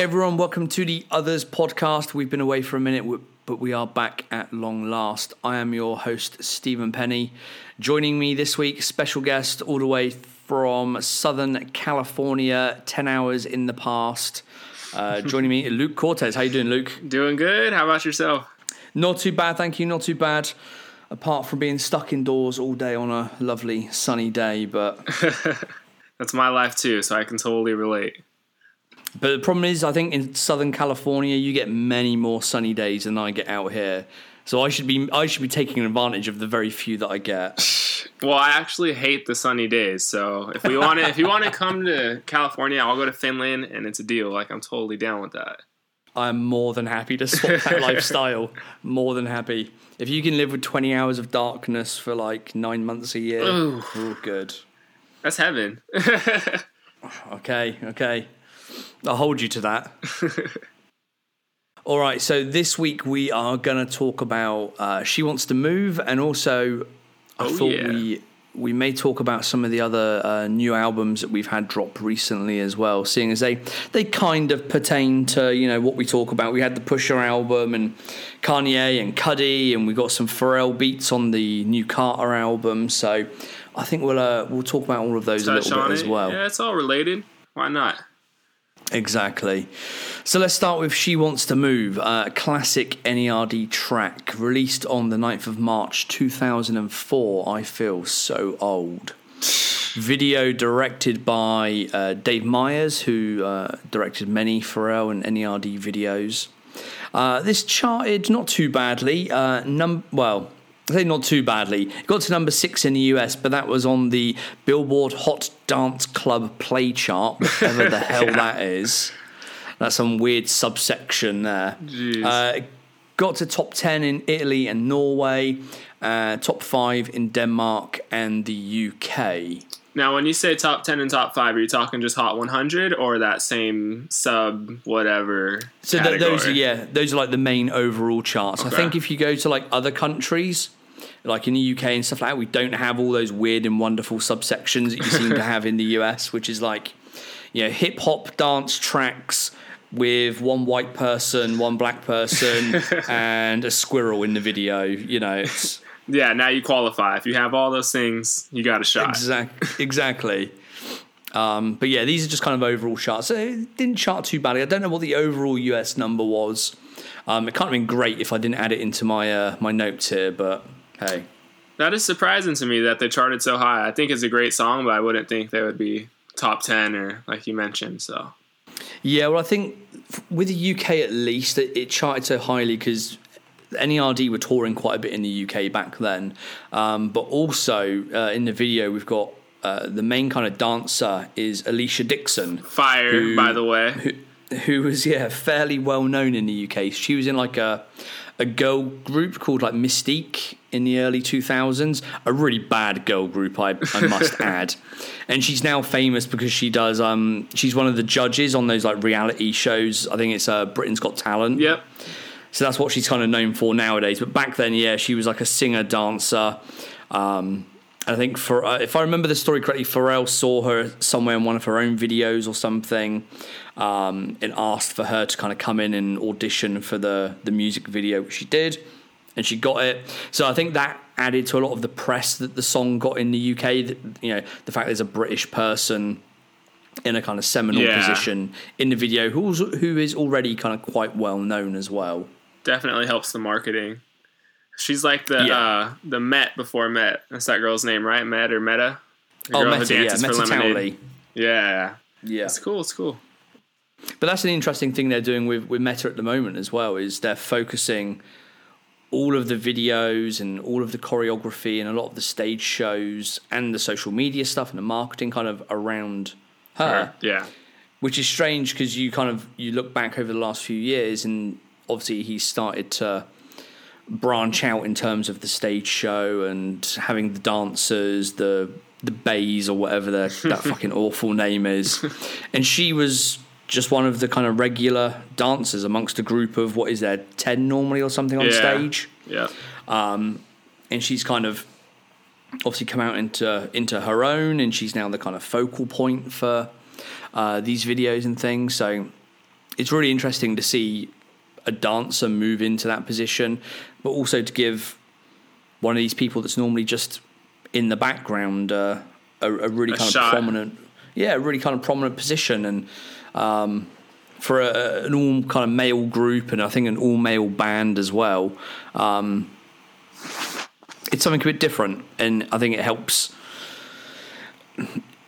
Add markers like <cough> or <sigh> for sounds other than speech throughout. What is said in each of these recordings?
Hey everyone, welcome to the Otherz podcast. We've been away for a minute, but we are back at long last. I am your host, Stephen Penny. Joining me this week, special guest all the way from Southern California, 10 hours in the past. Uh, <laughs> joining me, Luke Cortes. How you doing, Luke? Doing good. How about yourself? Not too bad, thank you. Not too bad. Apart from being stuck indoors all day on a lovely sunny day, but <laughs> that's my life too, so I can totally relate. But the problem is, I think in Southern California, you get many more sunny days than I get out here. So I should be I should be taking advantage of the very few that I get. <laughs> Well, I actually hate the sunny days. So if we want to, if you want to come to California, I'll go to Finland, and it's a deal. Like I'm totally down with that. I'm more than happy to swap that <laughs> lifestyle. More than happy. If you can live with 20 hours of darkness for like nine months a year, Ooh. oh, good. That's heaven. <laughs> okay, okay. I'll hold you to that. <laughs> All right, so this week we are going to talk about uh, She Wants to Move, and also I oh, thought yeah. we we may talk about some of the other uh, new albums that we've had drop recently as well, seeing as they they kind of pertain to you know what we talk about. We had the Pusha album and Kanye and Cudi, and we got some Pharrell beats on the new Carter album. So I think we'll uh, we'll talk about all of those Touch a little bit as well. Yeah, it's all related. Why not? Exactly. So let's start with She Wants to Move, a classic NERD track released on the 9th of March 2004. I feel so old. Video directed by uh, Dave Meyers, who uh, directed many Pharrell and NERD videos. Uh, this charted not too badly. Uh, num- well, I say not too badly. It got to number six in the US, but that was on the Billboard Hot Dance Club Play Chart, whatever the <laughs> hell yeah. that is. That's some weird subsection there. Uh, got to top 10 in Italy and Norway, uh, top five in Denmark and the UK. Now, when you say top 10 and top five, are you talking just Hot 100 or that same sub whatever? So th- those are, yeah, those are like the main overall charts. Okay. I think if you go to like other countries, like in the UK and stuff like that, we don't have all those weird and wonderful subsections that you seem to have in the US, which is like, you know, hip hop dance tracks with one white person, one black person, <laughs> and a squirrel in the video. You know, it's. Yeah, now you qualify. If you have all those things, you got a shot. Exactly. exactly. Um, but yeah, these are just kind of overall charts. So it didn't chart too badly. I don't know what the overall US number was. Um, it can't have been great if I didn't add it into my uh, my notes here, but Hey. That is surprising to me that they charted so high. I think it's a great song, but I wouldn't think they would be top 10 or like you mentioned. So, yeah, well, I think with the UK at least, it, it charted so highly because NERD were touring quite a bit in the UK back then. Um, but also uh, in the video, we've got uh, the main kind of dancer is Alesha Dixon. Fire, who, by the way. Who, who was, yeah, fairly well known in the UK. She was in like a a girl group called like Mis-Teeq in the early 2000s. A really bad girl group, I, I must <laughs> add. And she's now famous because she does. Um, she's one of the judges on those like reality shows. I think it's uh, Britain's Got Talent. Yep. So that's what she's kind of known for nowadays. But back then, yeah, she was like a singer dancer. Um, I think for uh, if I remember the story correctly, Pharrell saw her somewhere in one of her own videos or something, um, and asked for her to kind of come in and audition for the the music video, which she did, and she got it. So I think that added to a lot of the press that the song got in the UK. That, you know, the fact there's a British person in a kind of seminal yeah. position in the video who's who is already kind of quite well known as well. Definitely helps the marketing. She's like the yeah. uh, the Met before Met. That's that girl's name, right? Met or Meta? The oh, Mette, yeah, Mette Yeah, yeah. It's cool. It's cool. But that's an interesting thing they're doing with, with Mette at the moment as well, is they're focusing all of the videos and all of the choreography and a lot of the stage shows and the social media stuff and the marketing kind of around her. Yeah. Which is strange because you kind of you look back over the last few years and obviously he started to branch out in terms of the stage show and having the dancers, the the bays or whatever <laughs> that fucking awful name is. And she was just one of the kind of regular dancers amongst a group of what is there ten normally or something on yeah. stage. Yeah. Um, and she's kind of obviously come out into into her own, and she's now the kind of focal point for uh, these videos and things. So it's really interesting to see a dancer move into that position, but also to give one of these people that's normally just in the background uh, a, a really A kind shot. of prominent, yeah, a really kind of prominent position, and um, for a, an all kind of male group, and I think an all male band as well. Um, it's something a bit different, and I think it helps.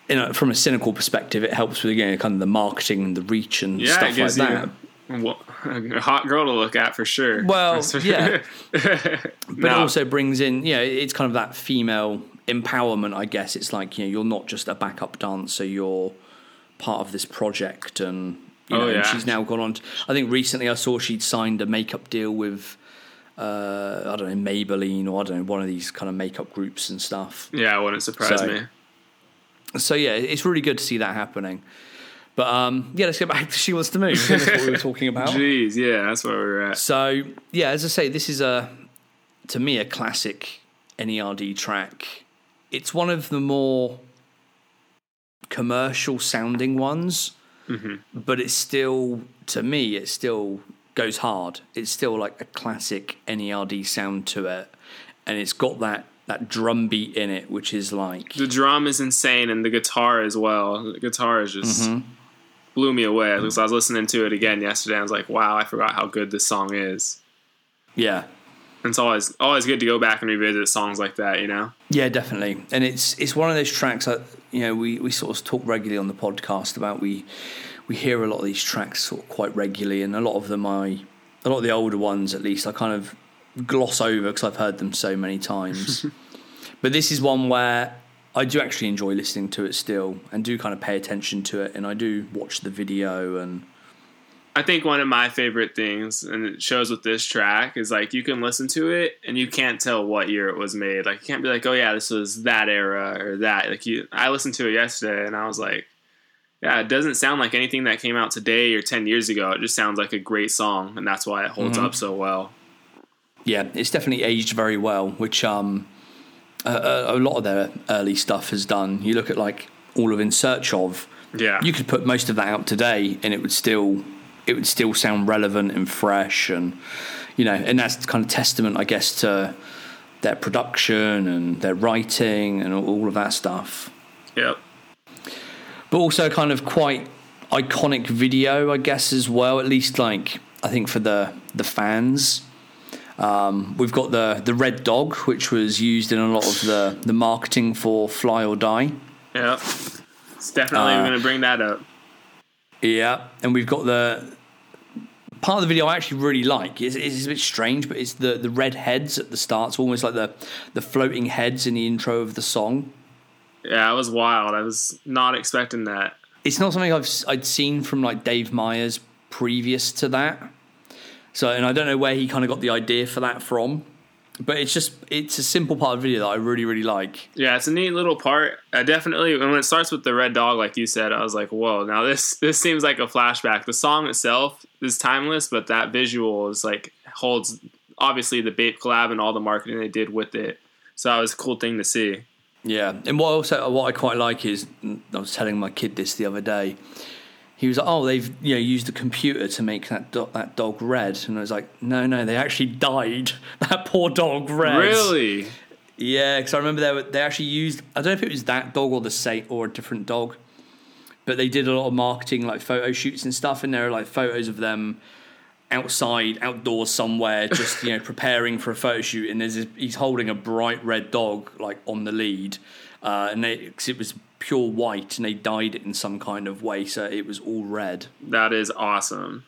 You know, from a cynical perspective, it helps with kind of the marketing and the reach and Yeah, stuff like that. well, a hot girl to look at for sure. Well, <laughs> for yeah. but <laughs> but it also brings in you know it's kind of that female empowerment i guess it's like you know you're not just a backup dancer you're part of this project and you Oh, know and yeah. she's now gone on to, i think recently i saw she'd signed a makeup deal with uh i don't know maybelline or i don't know one of these kind of makeup groups and stuff yeah, it wouldn't surprise So- me. so yeah it's really good to see that happening but um yeah let's get back to <laughs> she wants to move that's what we were talking about <laughs> Jeez, yeah, that's where we're at. So yeah, as I say, this is a to me a classic NERD track. It's one of the more commercial sounding ones, but it's still to me it still goes hard. It's still like a classic NERD sound to it, and it's got that that drum beat in it, which is like The drum is insane, and the guitar as well. The guitar is just Mm-hmm. Blew me away. Because I was listening to it again yesterday, I was like, "Wow, I forgot how good this song is." yeah. And it's always always good to go back and revisit songs like that, you know. Yeah, definitely. And it's it's one of those tracks that you know we, we sort of talk regularly on the podcast about. We we hear a lot of these tracks sort of quite regularly, and a lot of them I a lot of the older ones at least I kind of gloss over because I've heard them so many times. <laughs> but this is one where I do actually enjoy listening to it still, and do kind of pay attention to it, and I do watch the video and I think one of my favorite things, and it shows with this track, is like you can listen to it and you can't tell what year it was made. Like you can't be like, "Oh yeah, this was that era or that." Like you, I listened to it yesterday and I was like, "Yeah, it doesn't sound like anything that came out today or ten years ago. It just sounds like a great song, and that's why it holds up so well." yeah, it's definitely aged very well, which um, a, a, a lot of their early stuff has done. You look at like all of In Search of, Yeah, you could put most of that out today, and it would still it would still sound relevant and fresh, and you know, and that's kind of testament, I guess, to their production and their writing and all of that stuff. yep. But also kind of quite iconic video, I guess, as well. At least like I think for the the fans. Um, we've got the the red dog, which was used in a lot of the the marketing for Fly or Die. Yeah, It's definitely Uh, going to bring that up. Yeah, and we've got the part of the video I actually really like. It's, it's a bit strange, but it's the the red heads at the start. It's almost like the the floating heads in the intro of the song. Yeah, it was wild. I was not expecting that. It's not something I've I'd seen from like Dave Meyers previous to that. So, and I don't know where he kind of got the idea for that from, but it's just it's a simple part of the video that I really really like. Yeah, it's a neat little part. I definitely and when it starts with the red dog, like you said, I was like, "Whoa!" Now this this seems like a flashback. The song itself is timeless, but that visual is like holds obviously the Bape collab and all the marketing they did with it. So that was a cool thing to see. Yeah, and what also what I quite like is I was telling my kid this the other day. He was like, "Oh, they've you know used the computer to make that do- that dog red," and I was like, "No, no, they actually dyed <laughs> that poor dog red." Really? Yeah, because I remember they were, they actually used I don't know if it was that dog or the same or a different dog, but they did a lot of marketing like photo shoots and stuff, and there are like photos of them outside, outdoors somewhere, just you know <laughs> preparing for a photo shoot, and there's this, he's holding a bright red dog like on the lead, uh, and they 'cause it was pure white, and they dyed it in some kind of way, so it was all red. That is awesome.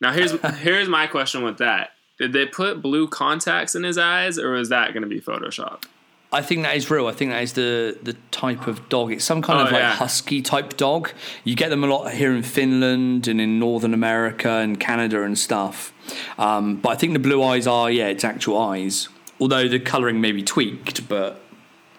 Now here's <laughs> here's my question with that. Did they put blue contacts in his eyes, or was that going to be Photoshop? I think that is real. I think that is the the type of dog. It's some kind Oh, of like yeah. husky type dog. You get them a lot here in Finland and in Northern America and Canada and stuff. Um, but I think the blue eyes are yeah, it's actual eyes. Although the colouring may be tweaked, but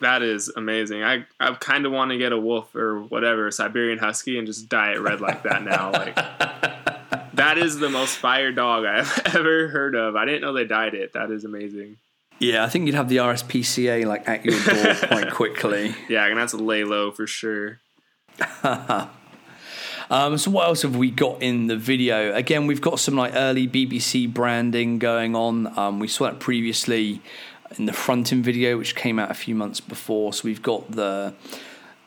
That is amazing. I I kind of want to get a wolf or whatever Siberian Husky and just dye it red like that now. Like <laughs> that is the most fire dog I've <laughs> ever heard of. I didn't know they dyed it. That is amazing. yeah, I think you'd have the RSPCA like at your door <laughs> quite quickly. Yeah, and that's a lay low for sure. Um, so what else have we got in the video? Again, we've got some like early BBC branding going on. Um, we saw that previously in the Frontin' video, which came out a few months before. So we've got the,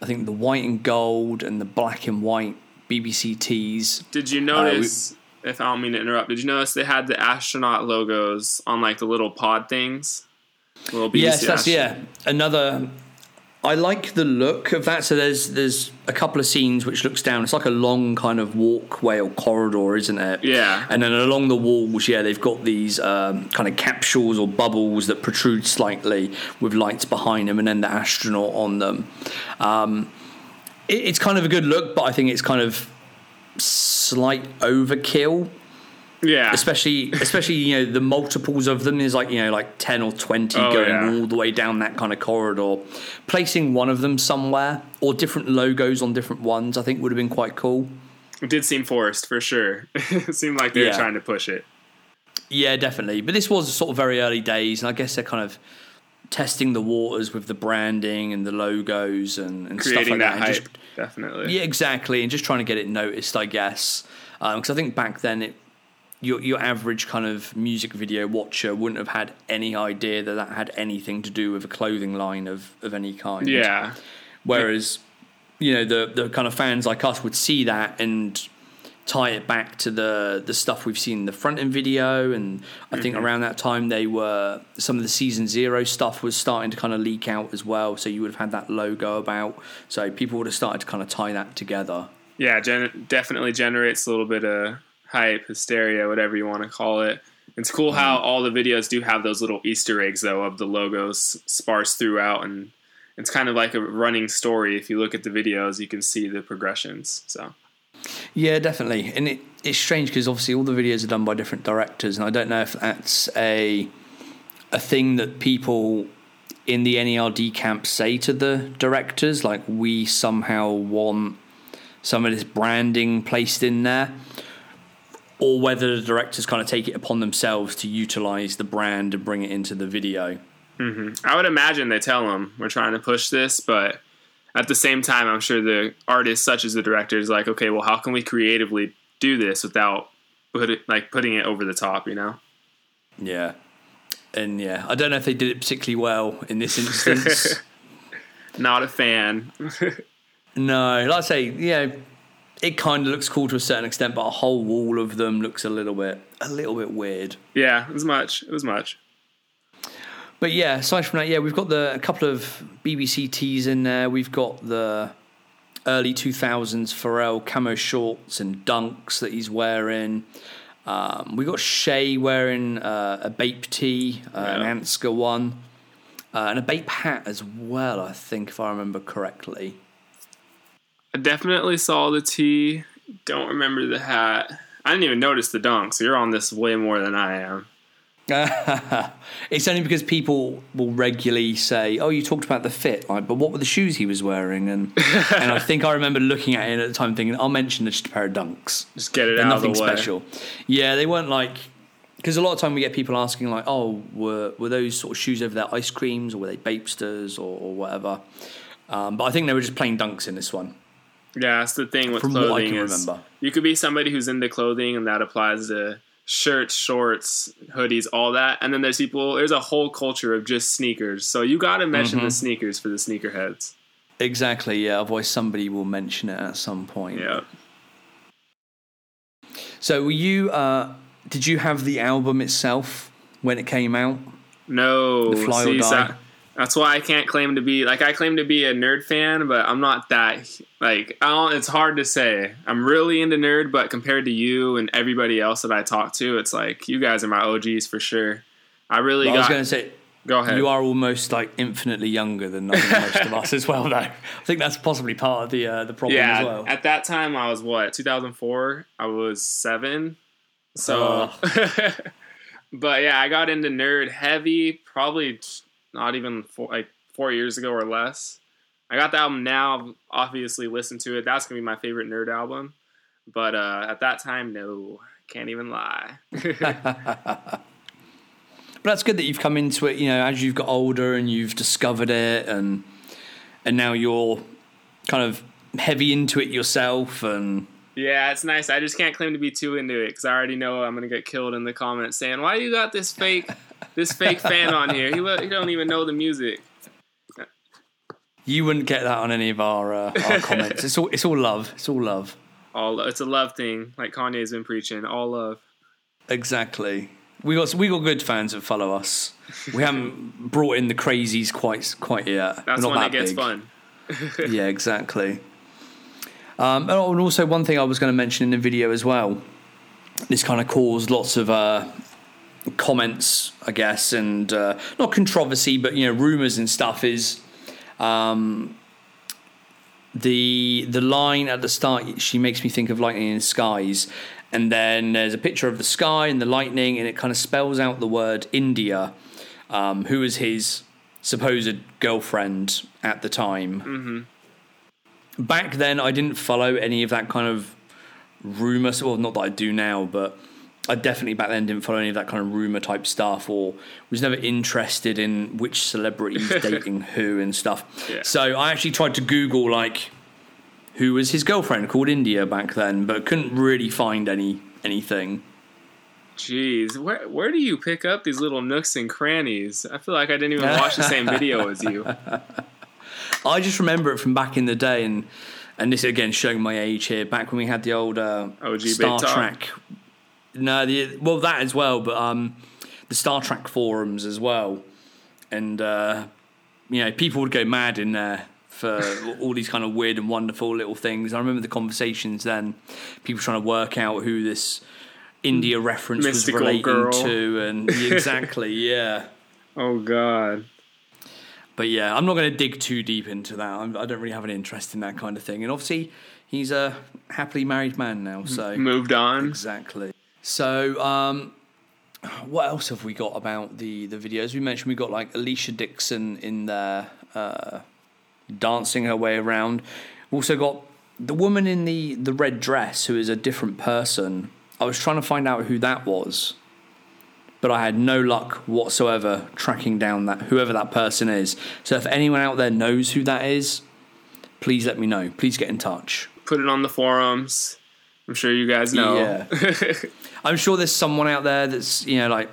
I think the white and gold and the black and white BBC tees. Did you notice? Uh, we, if I don't mean to interrupt, did you notice they had the astronaut logos on like the little pod things? Little BBC yes, that's yeah. Another I like the look of that. So there's there's a couple of scenes which looks down. It's like a long kind of walkway or corridor, isn't it? Yeah. And then along the walls, yeah, they've got these um, kind of capsules or bubbles that protrude slightly with lights behind them, and then the astronaut on them. Um, it, it's kind of a good look, but I think it's kind of slight overkill yeah. Especially, especially you know the multiples of them is like you know like ten or twenty oh, going yeah. all the way down that kind of corridor. Placing one of them somewhere or different logos on different ones, I think would have been quite cool. It did seem forced for sure. <laughs> it seemed like they yeah. were trying to push it. Yeah, definitely. But this was sort of very early days, and I guess they're kind of testing the waters with the branding and the logos and, and stuff like that. that. Hype, just, definitely. Yeah, exactly, and just trying to get it noticed, I guess. Because um, I think back then it your your average kind of music video watcher wouldn't have had any idea that that had anything to do with a clothing line of of any kind. Yeah. Whereas, you know, the the kind of fans like us would see that and tie it back to the the stuff we've seen in the Frontin' video and I think mm-hmm. around that time they were some of the season zero stuff was starting to kind of leak out as well so you would have had that logo about so people would have started to kind of tie that together yeah gen- definitely generates a little bit of hype, hysteria, whatever you want to call it. It's cool how mm-hmm. all the videos do have those little Easter eggs though of the logos sparse throughout, and it's kind of like a running story. If you look at the videos, you can see the progressions. So. Yeah, definitely, and it, it's strange because obviously all the videos are done by different directors, and I don't know if that's a a thing that people in the NERD camp say to the directors, like we somehow want some of this branding placed in there, or whether the directors kind of take it upon themselves to utilize the brand and bring it into the video. Mm-hmm. I would imagine they tell them we're trying to push this, but at the same time, I'm sure the artists, such as the directors, like, okay, well, how can we creatively do this without put it, like putting it over the top? You know? Yeah, and yeah, I don't know if they did it particularly well in this instance. <laughs> Not a fan. <laughs> no, like I say, yeah, it kind of looks cool to a certain extent, but a whole wall of them looks a little bit a little bit weird. Yeah, it was much. It was much. But yeah, aside from that, yeah, we've got the a couple of BBC tees in there. We've got the early two thousands Pharrell camo shorts and dunks that he's wearing. Um, we got Shay wearing uh, a Bape tee, uh, yeah. an Ansgar one, uh, and a Bape hat as well. I think, if I remember correctly. I definitely saw the tee. Don't remember the hat. I didn't even notice the dunk, so you're on this way more than I am. <laughs> it's only because people will regularly say, "Oh, you talked about the fit, like, but what were the shoes he was wearing?" And <laughs> and I think I remember looking at it at the time, thinking, "I'll mention just a pair of dunks. Just get it They're out nothing of the way. special." Yeah, they weren't like because a lot of time we get people asking like, "Oh, were were those sort of shoes over there ice creams or were they Bapesters or, or whatever?" Um, but I think they were just plain dunks in this one. Yeah, that's the thing with From clothing. is. You could be somebody who's into clothing, and that applies to shirts, shorts, hoodies, all that. And then there's people. There's a whole culture of just sneakers. So you got to mention mm-hmm. the sneakers for the sneakerheads. Exactly. Yeah. Otherwise, somebody will mention it at some point. Yeah. So, were you? Uh, did you have the album itself when it came out? No. The Fly See, or Die. That's why I can't claim to be like I claim to be a nerd fan, but I'm not that like I don't. It's hard to say. I'm really into nerd, but compared to you and everybody else that I talk to, it's like you guys are my OGs for sure. I really. Got, I was going to say. Go ahead. You are almost like infinitely younger than most of us as well, though. I think that's possibly part of the uh, the problem yeah, as well. At that time, I was what 2004. I was seven. So, uh. <laughs> but yeah, I got into nerd heavy probably not even four, like four years ago or less. I got the album now. Obviously, listened to it. That's gonna be my favorite nerd album. But uh, at that time, no, can't even lie. <laughs> but that's good that you've come into it. You know, as you've got older and you've discovered it, and and now you're kind of heavy into it yourself, and Yeah, it's nice. I just can't claim to be too into it because I already know I'm gonna get killed in the comments saying, "Why you got this fake, this fake fan on here. He, he don't even know the music." You wouldn't get that on any of our uh, our <laughs> comments. It's all it's all love. It's all love. All it's a love thing, like Kanye's been preaching. All love. Exactly. We got we got good fans that follow us. We haven't brought in the crazies quite quite yet. That's not when that it gets big. fun. <laughs> yeah, exactly. Um, and also, one thing I was going to mention in the video as well. This kind of caused lots of uh, comments, I guess, and uh, not controversy, but you know, rumors and stuff. Is um, the the line at the start? She makes me think of lightning in the skies, and then there's a picture of the sky and the lightning, and it kind of spells out the word India, um, who was his supposed girlfriend at the time back then I didn't follow any of that kind of rumor. Well, not that I do now, but I definitely back then didn't follow any of that kind of rumor type stuff, or was never interested in which celebrities <laughs> dating who and stuff. Yeah. So I actually tried to Google like who was his girlfriend called India back then, but couldn't really find any anything. Jeez, where where do you pick up these little nooks and crannies? I feel like I didn't even watch the same video as you. <laughs> I just remember it from back in the day, and and this again showing my age here. Back when we had the old uh, Star Talk. Trek. No, the well that as well, but um, the Star Trak forums as well, and uh, you know people would go mad in there for <laughs> all these kind of weird and wonderful little things. I remember the conversations then, people trying to work out who this India reference Mystical was relating girl. to, and <laughs> exactly, yeah. Oh God. But yeah, I'm not going to dig too deep into that. I'm, I don't really have an interest in that kind of thing. And obviously, he's a happily married man now. So Moved on. exactly. So um, what else have we got about the the videos? We mentioned we got like Alesha Dixon in there uh, dancing her way around. We've also got the woman in the the red dress who is a different person. I was trying to find out who that was but I had no luck whatsoever tracking down that whoever that person is. So if anyone out there knows who that is, please let me know. Please get in touch. Put it on the forums. I'm sure you guys know. Yeah. <laughs> I'm sure there's someone out there that's you know like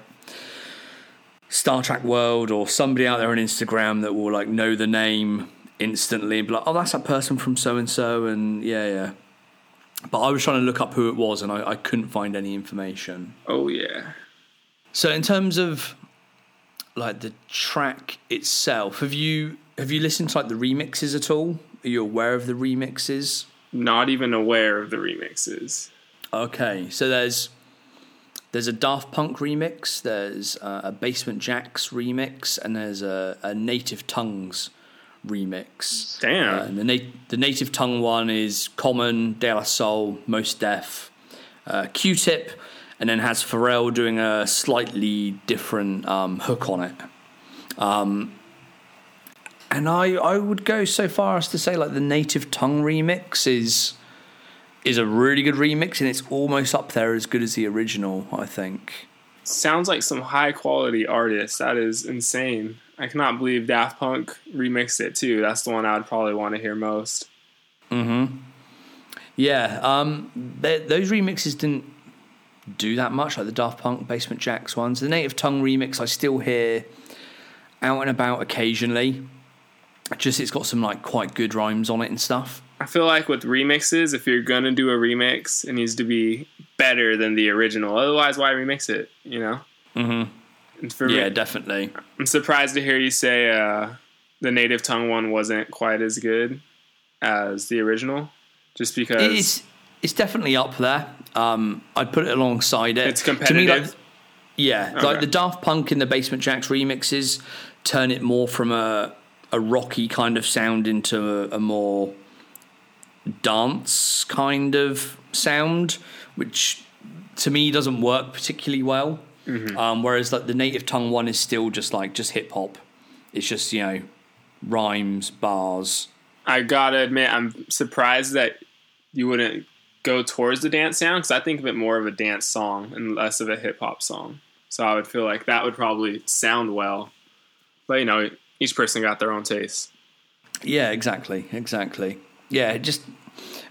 Star Trak World or somebody out there on Instagram that will like know the name instantly and be like, oh, that's that person from so and so, and yeah, yeah. But I was trying to look up who it was and I, I couldn't find any information. oh yeah. So in terms of like the track itself, have you have you listened to like the remixes at all? Are you aware of the remixes? Not even aware of the remixes. Okay, so there's there's a Daft Punk remix, there's uh, a Basement Jaxx remix, and there's a, a Native Tongues remix. Damn. Uh, and the, na- the Native Tongue one is Common, De La Soul, Mos Def, uh, Q-Tip, and then has Pharrell doing a slightly different um, hook on it. Um, and I, I would go so far as to say like the Native Tongue remix is is a really good remix and it's almost up there as good as the original, I think. Sounds like some high quality artist. That is insane. I cannot believe Daft Punk remixed it too. That's the one I would probably want to hear most. Mhm. Yeah, um, th- those remixes didn't do that much, like the Daft Punk, Basement Jaxx ones. The Native Tongue remix, I still hear out and about occasionally. Just it's got some like quite good rhymes on it and stuff. I feel like with remixes, if you're gonna do a remix, it needs to be better than the original. Otherwise, why remix it? You know. Mm-hmm. Yeah, me, definitely. I'm surprised to hear you say uh, the native tongue one wasn't quite as good as the original, just because It's it's definitely up there. Um, I'd put it alongside it. It's To me, competitive? like, yeah, Okay. like the Daft Punk in the Basement Jaxx remixes turn it more from a a rocky kind of sound into a, a more dance kind of sound, which to me doesn't work particularly well. Um, whereas like the Native Tongue one is still just like just hip hop. It's just you know rhymes, bars. I gotta admit, I'm surprised that you wouldn't go towards the dance sound because I think of it more of a dance song and less of a hip hop song. So I would feel like that would probably sound well, but you know, each person got their own taste. Yeah, exactly, exactly. Yeah, just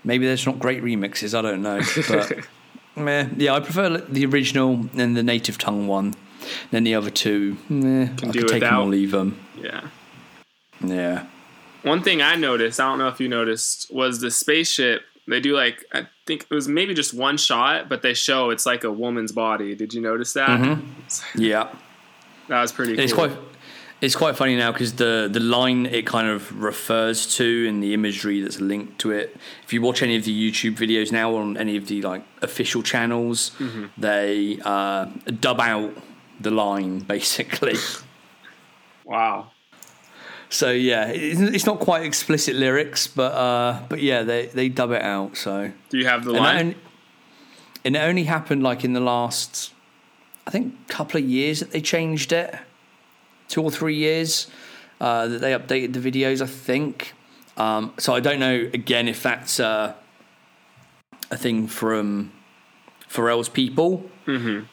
maybe there's not great remixes. I don't know, but <laughs> meh. yeah, I prefer the original and the native tongue one. Then the other two, meh, Can I do could take them or leave them. Yeah. Yeah. One thing I noticed, I don't know if you noticed, was the spaceship. They do like I think it was maybe just one shot, but they show it's like a woman's body. Did you notice that? Mm-hmm. Yeah. <laughs> That was pretty cool. It's quite it's quite funny now because the the line it kind of refers to and the imagery that's linked to it. If you watch any of the YouTube videos now on any of the like official channels, Mm-hmm. they uh, dub out the line <laughs> basically. wow. so yeah, it's, it's not quite explicit lyrics, but uh, but yeah, they they dub it out. So Do you have the and, line? only, and it only happened like in the last, I think, couple of years that they changed it. Two or three years uh, that they updated the videos. I think. Um, so I don't know again if that's uh, a thing from Pharrell's people,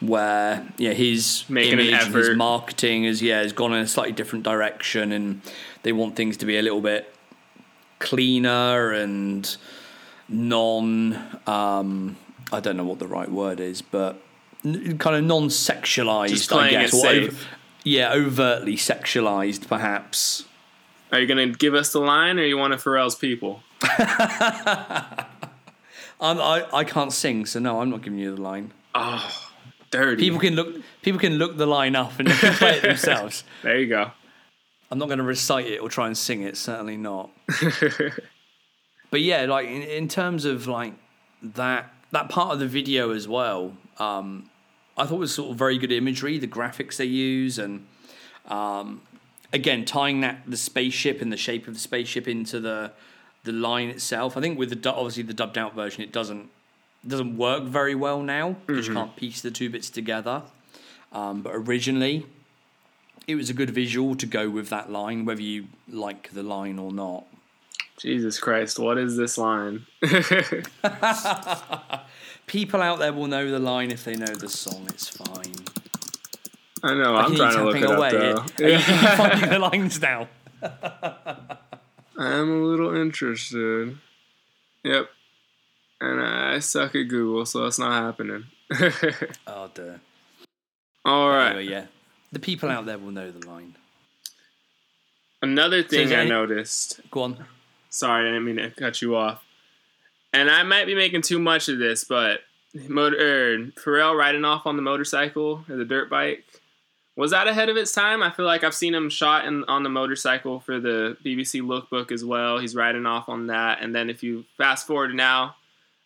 where yeah his Mm-hmm. Making image his marketing has yeah has gone in a slightly different direction, and they want things to be a little bit cleaner and non um I don't know what the right word is, but n- kind of non-sexualized, I guess. or safe. over- yeah, overtly sexualized, perhaps. Are you gonna give us the line, or you want to Pharrell's people? <laughs> I'm, I I can't sing, so no, I'm not giving you the line. Oh, dirty. People can look people can look the line up and play it <laughs> themselves. There you go. I'm not going to recite it or try and sing it. Certainly not. <laughs> but yeah, like in, in terms of like that that part of the video as well, um, I thought it was sort of very good imagery. The graphics they use and um, again tying that the spaceship and the shape of the spaceship into the the line itself. I think with the obviously the dubbed out version, it doesn't it doesn't work very well now because you can't piece the two bits together. Um, but originally, it was a good visual to go with that line, whether you like the line or not. Jesus Christ, what is this line? <laughs> <laughs> People out there will know the line if they know the song. It's fine. I know. I'm trying to look it away? up though. Are are you <laughs> finding <laughs> the lines now? I'm a little interested. Yep. And I suck at Google, so that's not happening. <laughs> Oh dear. All right. Anyway, yeah, the people out there will know the line. Another thing there I any- noticed. Go on. Sorry, I didn't mean to cut you off. And I might be making too much of this, but motor er, Pharrell riding off on the motorcycle or the dirt bike was that ahead of its time? I feel like I've seen him shot in, on the motorcycle for the BBC Lookbook as well. He's riding off on that, and then if you fast forward now,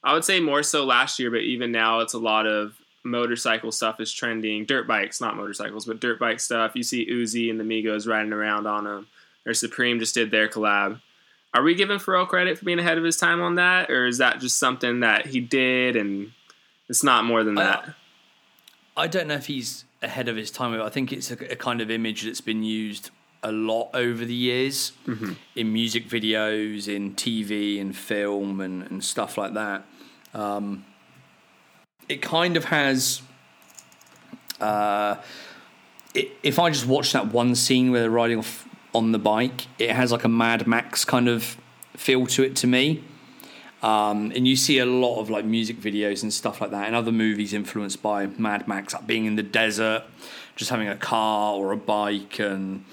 I would say more so last year, but even now it's a lot of motorcycle stuff is trending. Dirt bikes, not motorcycles, but dirt bike stuff. You see Uzi and the Migos riding around on them. Or Supreme just did their collab. Are we giving Pharrell credit for being ahead of his time on that, or is that just something that he did and it's not more than that? I don't know if he's ahead of his time. I think it's a, a kind of image that's been used a lot over the years in music videos, in TV and film and, and stuff like that. Um, it kind of has. Uh, it, if I just watch that one scene where they're riding off on the bike, it has like a Mad Max kind of feel to it to me. Um, and you see a lot of like music videos and stuff like that, and other movies influenced by Mad Max, like being in the desert, just having a car or a bike, and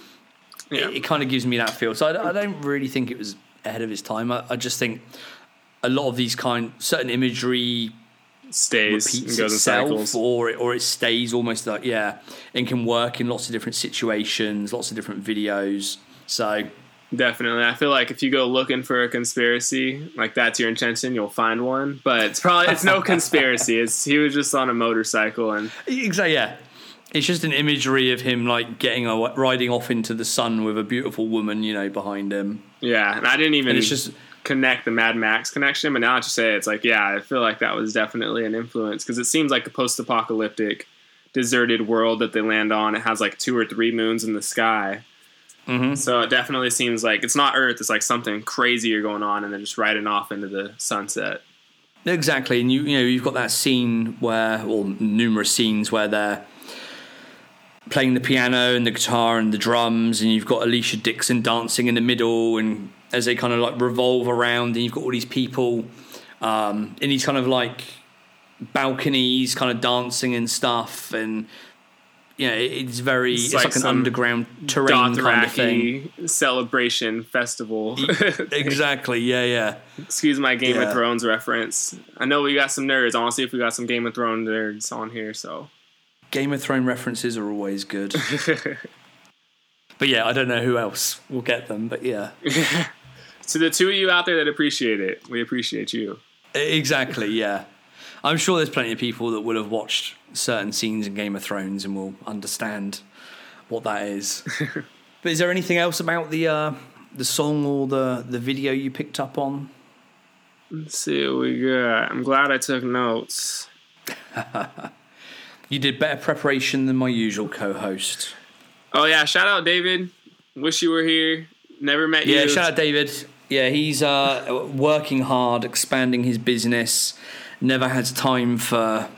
Yeah. it, it kind of gives me that feel. So I, I don't really think it was ahead of its time. I, I just think a lot of these kind, certain imagery Stays and goes in itself, cycles. or it, or it stays almost like yeah, and can work in lots of different situations, lots of different videos. So Definitely. I feel like if you go looking for a conspiracy, like that's your intention, you'll find one. But it's probably it's no conspiracy. It's he was just on a motorcycle and Exactly. Yeah, it's just an imagery of him like getting a, riding off into the sun with a beautiful woman, you know, behind him. yeah, and I didn't even And it's just connect the Mad Max connection, but now that you say it, it's like yeah, I feel like that was definitely an influence because it seems like a post-apocalyptic, deserted world that they land on. It has like two or three moons in the sky. Mhm. So it definitely seems like it's not Earth. It's like something crazier going on, and they're just riding off into the sunset. exactly, and you you know you've got that scene where, or numerous scenes where they're playing the piano and the guitar and the drums, and you've got Alesha Dixon dancing in the middle, and as they kind of like revolve around, and you've got all these people um, in these kind of like balconies, kind of dancing and stuff, and you know, it's very it's, It's like, like an underground terrain kind of thing. Celebration festival. exactly. Yeah, yeah. Excuse my Game Yeah. of Thrones reference. I know we got some nerds. I want to see if we got some Game of Thrones nerds on here. So Game of Thrones references are always good. <laughs> but yeah, I don't know who else will get them, but yeah. <laughs> to the two of you out there that appreciate it, we appreciate you. Exactly, yeah. I'm sure there's plenty of people that will have watched certain scenes in Game of Thrones and will understand what that is. <laughs> but is there anything else about the uh, the song or the, the video you picked up on? Let's see what we got. I'm glad I took notes. <laughs> You did better preparation than my usual co-host. Oh yeah, shout out David. Wish you were here. Never met you. Yeah, shout out David. Yeah, he's uh, working hard, expanding his business. Never has time for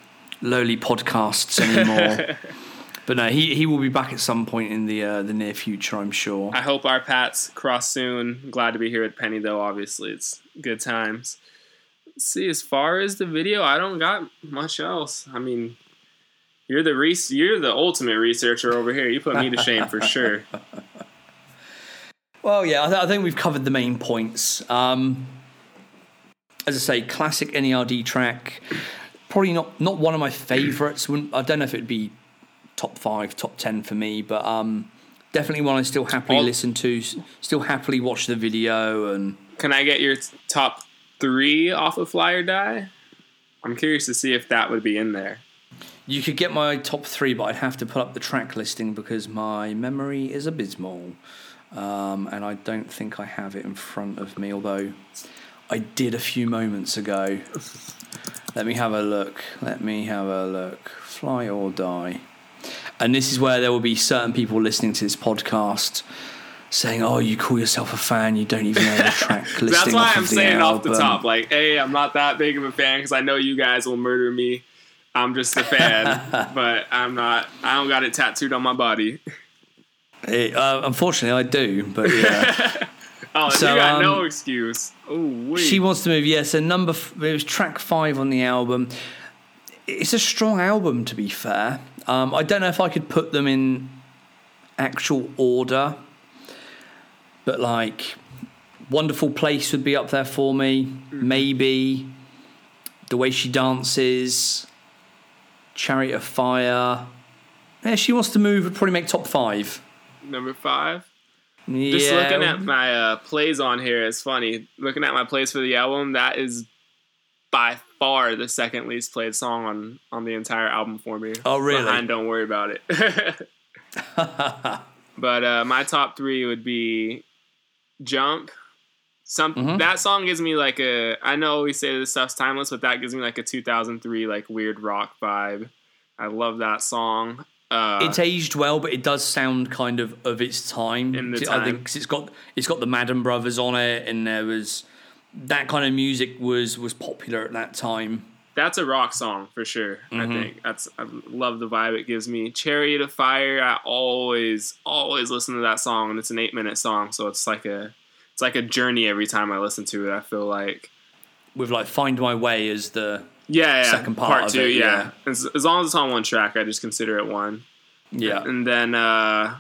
lowly podcasts anymore. <laughs> but no, he, he will be back at some point in the uh, the near future, I'm sure. I hope our paths cross soon. Glad to be here with Penny though. Obviously, it's good times. Let's see, as far as the video, I don't got much else. I mean, you're the re- you're the ultimate researcher over here. You put me to shame for sure. <laughs> Well, yeah, I, th- I think we've covered the main points. Um, as I say, classic NERD track. Probably not not one of my favourites. I don't know if it'd be top five, top ten for me, but um, definitely one I still happily listen to. Still happily watch the video and. Can I get your top three off of Fly or Die? I'm curious to see if that would be in there. You could get my top three, but I'd have to put up the track listing because my memory is abysmal. Um, and I don't think I have it in front of me, although I did a few moments ago. Let me have a look. Let me have a look. Fly or die. And this is where there will be certain people listening to this podcast saying, Oh, you call yourself a fan, you don't even know the <laughs> track listing. That's why I'm saying off the album." top, like, hey, I'm not that big of a fan because I know you guys will murder me. I'm just a fan, <laughs> but I'm not. I don't got it tattooed on my body. It- uh, unfortunately, I do, but yeah. <laughs> Oh, So, you got no um, excuse. Oh. She wants to move. Yeah, so number f- it was track five on the album. It's a strong album, to be fair. Um, I don't know if I could put them in actual order, but like "Wonderful Place" would be up there for me. Maybe the way she dances, "Chariot of Fire." Yeah, she wants to move. Would probably make top five. Number five. Yeah, Just looking at my uh, plays on here, it's funny. Looking at my plays for the album, that is by far the second least played song on on the entire album for me. Oh, really? Behind Don't worry about it. <laughs> <laughs> but uh, my top three would be Jump. Some Mhm. that song gives me like a. I know we say this stuff's timeless, but that gives me like a 2003 like weird rock vibe. I love that song. Uh, it's aged well, but it does sound kind of of its time. In the I time. think 'cause it's got it's got the Madden Brothers on it, and there was that kind of music was was popular at that time. that's a rock song for sure. I Mhm. think that's I love the vibe it gives me. Chariot of Fire, I always always listen to that song, and it's an eight minute song, so it's like a it's like a journey every time I listen to it. I feel like With like "Find My Way" as the yeah, yeah. Second part of two, it, yeah. As, as long as it's on one track, I just consider it one. yeah. And then uh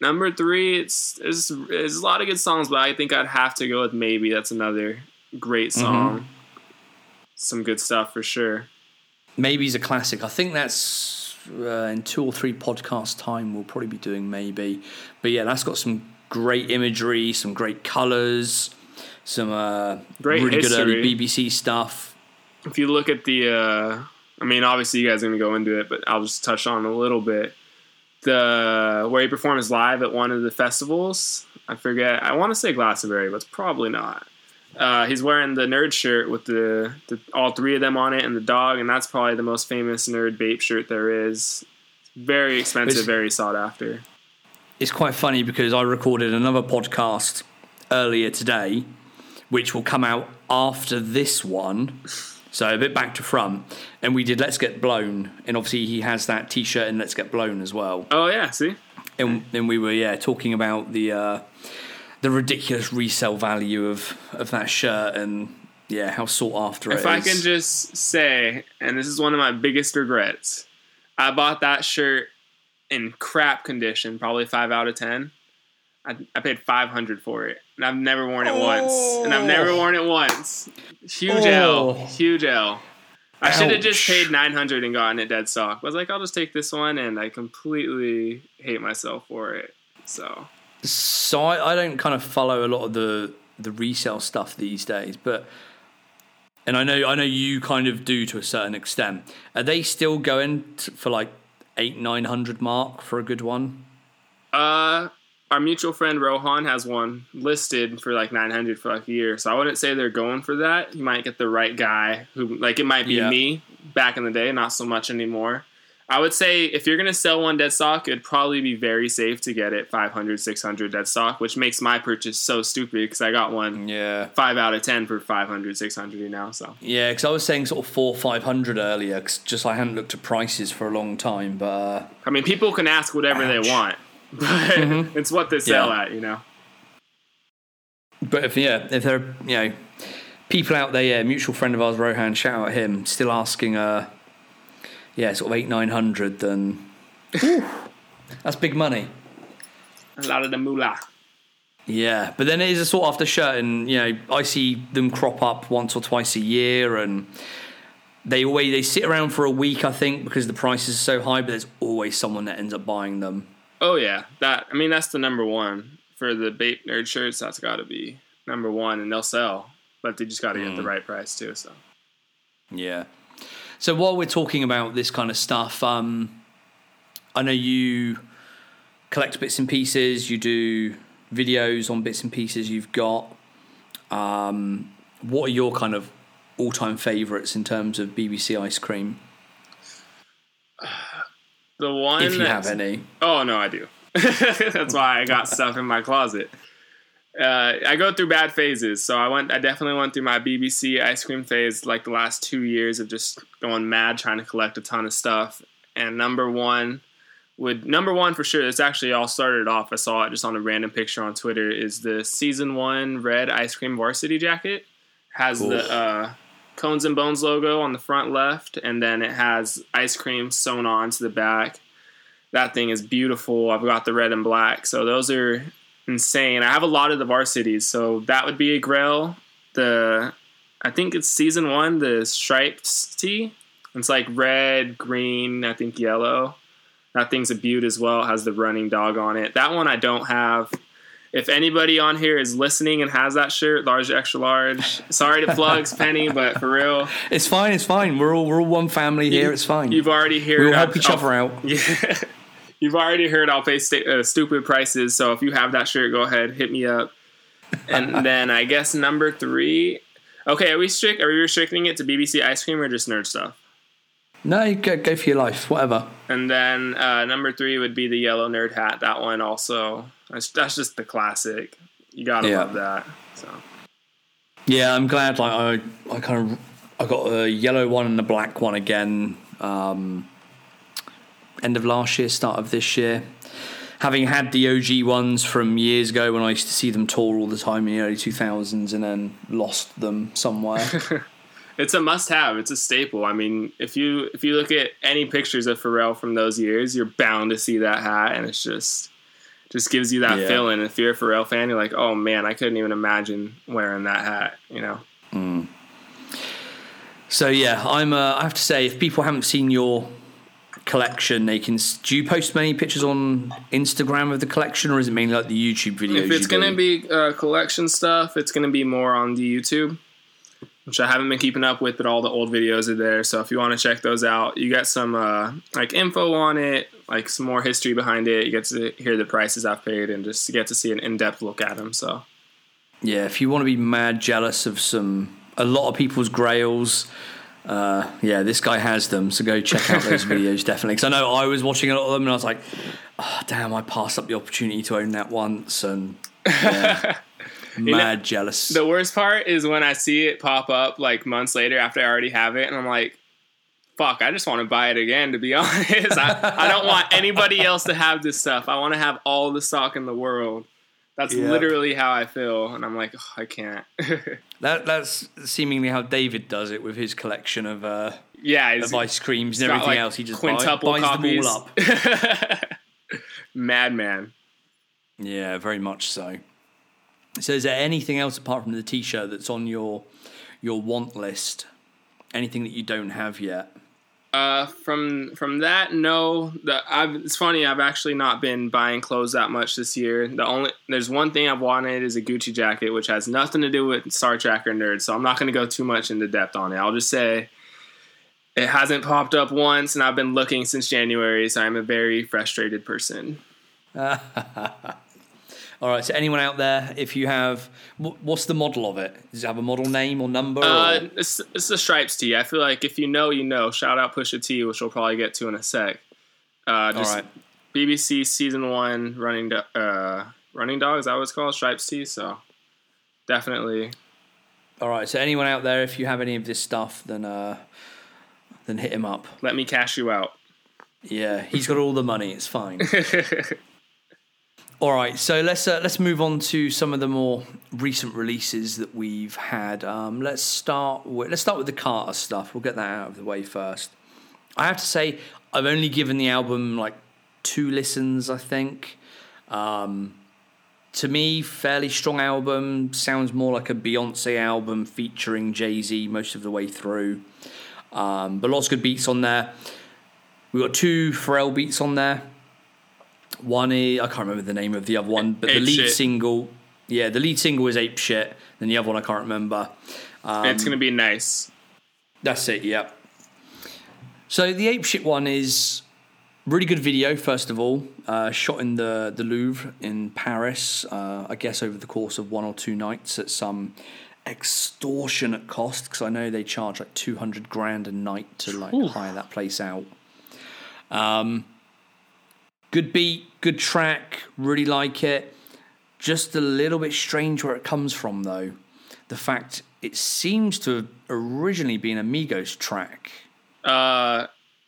number three, it's there's, there's a lot of good songs, but I think I'd have to go with maybe. That's another great Mm-hmm. song. Some good stuff for sure. Maybe's a classic. I think that's uh, in two or three podcast time. We'll probably be doing maybe, but yeah, that's got some great imagery, some great colors, some uh, Great really good early. BBC stuff. If you look at the uh I mean obviously you guys are gonna go into it, but I'll just touch on a little bit. The where he performs live at one of the festivals. I forget I wanna say Glastonbury, but it's probably not. Uh, he's wearing the nerd shirt with the, the all three of them on it and the dog, and that's probably the most famous nerd Bape shirt there is. Very expensive, It's- very sought after. it's quite funny because I recorded another podcast earlier today, which will come out after this one. So a bit back to front, and we did Let's Get Blown, and obviously he has that T-shirt and Let's Get Blown as well. Oh yeah, see. And then we were yeah talking about the uh, the ridiculous resale value of of that shirt and yeah how sought after it If I can just say, and this is one of my biggest regrets, I bought that shirt in crap condition, probably five out of ten. I, I paid five hundred for it, and I've never worn it once, and I've never Oh. worn it once. Huge Oh. L, huge L. I should have just paid nine hundred and gotten it dead stock. I was like, I'll just take this one, and I completely hate myself for it. So So I, I don't kind of follow a lot of the the resale stuff these days, but and I know I know you kind of do to a certain extent. Are they still going t for like eight nine hundred mark for a good one? Uh, our mutual friend Rohan has one listed for like 900 for like a year. So I wouldn't say they're going for that. You might get the right guy who, like, it might be Yeah. me back in the day, not so much anymore. I would say if you're going to sell one dead stock, it'd probably be very safe to get it 500, 600 dead stock, which makes my purchase so stupid because I got one Yeah, 5 out of 10 for 500, 600 you know. So yeah. Because I was saying sort of four five hundred earlier, 'cause just I hadn't looked at prices for a long time. But uh, I mean, people can ask whatever Ouch. they want, <laughs> but it's what they sell Yeah. at, you know. but if yeah, if there are you know people out there, yeah, mutual friend of ours, Rohan, shout out him, still asking uh yeah, sort of eight nine hundred, then <laughs> that's big money. A lot of the moolah. Yeah, but then it is a sought after shirt, and you know I see them crop up once or twice a year, and they always they sit around for a week, I think, because the prices are so high. But there's always someone that ends up buying them. Oh yeah, that I mean that's the number one for the bait nerd shirts. That's got to be number one, and they'll sell, but they just got to get the Mm. right price too. So Yeah. So while we're talking about this kind of stuff, um, I know you collect bits and pieces. You do videos on bits and pieces you've got. Um, what are your kind of all-time favourites in terms of BBC ice cream, <sighs> the one if you have any? Oh no, I do. <laughs> That's why I got stuff in my closet. Uh, I go through bad phases, so I went. I definitely went through my BBC ice cream phase, like the last two years of just going mad trying to collect a ton of stuff. And number one would number one for sure. This actually all started off. I saw it just on a random picture on Twitter. Is the season one red ice cream varsity jacket? Has Oof. the uh, cones and bones logo on the front left, and then it has ice cream sewn on to the back that thing is beautiful. I've got the red and black, so those are insane. I have a lot of the varsities, so that would be a grail. The I think it's season one, the striped tee. It's like red, green, I think yellow. That thing's a beaut as well. It has the running dog on it. That one I don't have. If anybody on here is listening and has that shirt, large, extra large. Sorry to plugs, <laughs> Penny, but for real, It's fine. It's fine. We're all we're all one family here. It's fine. you've already heard. we will help each I'll- other out. <laughs> Yeah. You've already heard I'll pay sta- uh, stupid prices, so if you have that shirt, go ahead, hit me up. And <laughs> then I guess number three. Okay, are we strict? Are we restricting it to BBC ice cream or just nerd stuff? No, you go go for your life. Whatever. And then uh, number three would be the yellow nerd hat. That one also. That's, that's just the classic. You gotta Yeah. love that. So Yeah, I'm glad. Like I, I kind of, I got a yellow one and a black one again. Um, end of last year, start of this year. Having had the OG ones from years ago when I used to see them tour all the time in the early 2000s, and then lost them somewhere. <laughs> it's a must-have. It's a staple. I mean, if you if you look at any pictures of Pharrell from those years, you're bound to see that hat, and it's just just gives you that Yeah. feeling. If you're a Pharrell fan, you're like, oh man, I couldn't even imagine wearing that hat. You know. so yeah, I'm. Uh, I have to say, if people haven't seen your collection, they can. Do you post many pictures on Instagram of the collection, or is it mainly like the YouTube videos? If it's you gonna do? be uh, collection stuff, it's gonna be more on the YouTube, which I haven't been keeping up with, but all the old videos are there. So if you want to check those out, you get some uh, like info on it, like some more history behind it. You get to hear the prices I've paid, and just get to see an in-depth look at them. So Yeah, if you want to be mad jealous of some a lot of people's grails, uh, yeah, this guy has them. So go check out those <laughs> videos definitely. Because I know I was watching a lot of them and I was like, oh, damn, I passed up the opportunity to own that once. And yeah, <laughs> mad jealous. The worst part is when I see it pop up like months later after I already have it, and I'm like, fuck, I just want to buy it again, to be <laughs> honest. I, I don't want anybody else to have this stuff. I want to have all the stock in the world. That's Yeah. literally how I feel. And I'm like, "Ugh, I can't. <laughs> that that's seemingly how David does it with his collection of uh, yeah, of ice creams and everything like, else. He just buy- quintuple buys copies. them all up. <laughs> Madman. Yeah, very much so. So, is there anything else apart from the T-shirt that's on your your want list? Anything that you don't have yet? Uh, from from that, no. The, I've, it's funny. I've actually not been buying clothes that much this year. The only there's one thing I've wanted is a Gucci jacket, which has nothing to do with Star Trak or nerds. So I'm not going to go too much into depth on it. I'll just say it hasn't popped up once, and I've been looking since January. So I'm a very frustrated person. <laughs> All right. So, anyone out there, if you have, what's the model of it? Does it have a model name or number? Uh, or? it's it's the stripes tee. I feel like if you know, you know. Shout out Pusha T, which we'll probably get to in a sec. Uh, just right. BBC season one running do- uh, running dog is that it's called stripes T. So definitely All right. So, anyone out there, if you have any of this stuff, then uh, then hit him up. let me cash you out. Yeah, he's got all the money. It's fine. <laughs> All right, so let's uh, let's move on to some of the more recent releases that we've had. Um, let's start with let's start with the Carter stuff. We'll get that out of the way first. I have to say, I've only given the album like two listens. I think. Um, to me, fairly strong album. Sounds more like a Beyonce album featuring Jay Z most of the way through. Um, but lots of good beats on there. We've got two Pharrell beats on there. One is I can't remember the name of the other one, but the lead Shit. single, yeah, the lead single is Ape Shit, and the other one I can't remember. Um, it's gonna be nice. That's it, yeah. So the Ape Shit one is really good video. First of all, uh, shot in the the Louvre in Paris. Uh, I guess over the course of one or two nights at some extortionate cost because I know they charge like two hundred grand a night to like Oof. hire that place out. Um, good beat, good track. Really like it. Just a little bit strange where it comes from though. The fact it seems to have originally been a Migos track. Uh,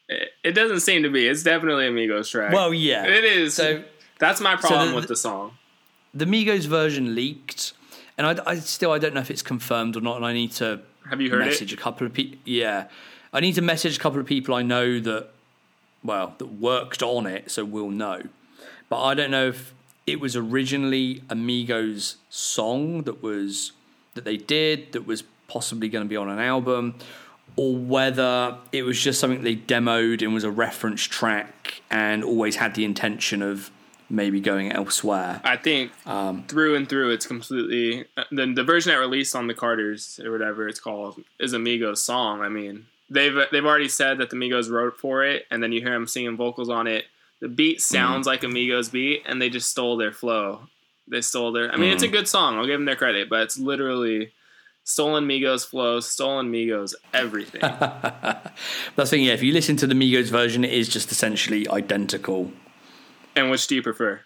it, doesn't seem to be. It's definitely Amigos track. Well, yeah. it is. So that's my problem the- with the song. the Migos version leaked, and I, I still I don't know if it's confirmed or not, and I need to Have you heard message it? a couple of people. Yeah, I need to message a couple of people I know that well that worked on it, so we'll know. But I don't know if it was originally Amigos' song that was that they did that was possibly going to be on an album, or whether it was just something they demoed and was a reference track and always had the intention of maybe going elsewhere. I think Um, through and through, it's completely uh, the the version that released on the Carters or whatever it's called is Amigos' song. I mean, they've they've already said that the Migos wrote for it, and then you hear them singing vocals on it. The beat sounds like a Migos beat, and they just stole their flow. They stole their. I mean, it's a good song. I'll give them their credit, but it's literally stolen Migos flow, stolen Migos everything. <laughs> That's the thing, yeah. If you listen to the Migos version, it is just essentially identical. and which do you prefer?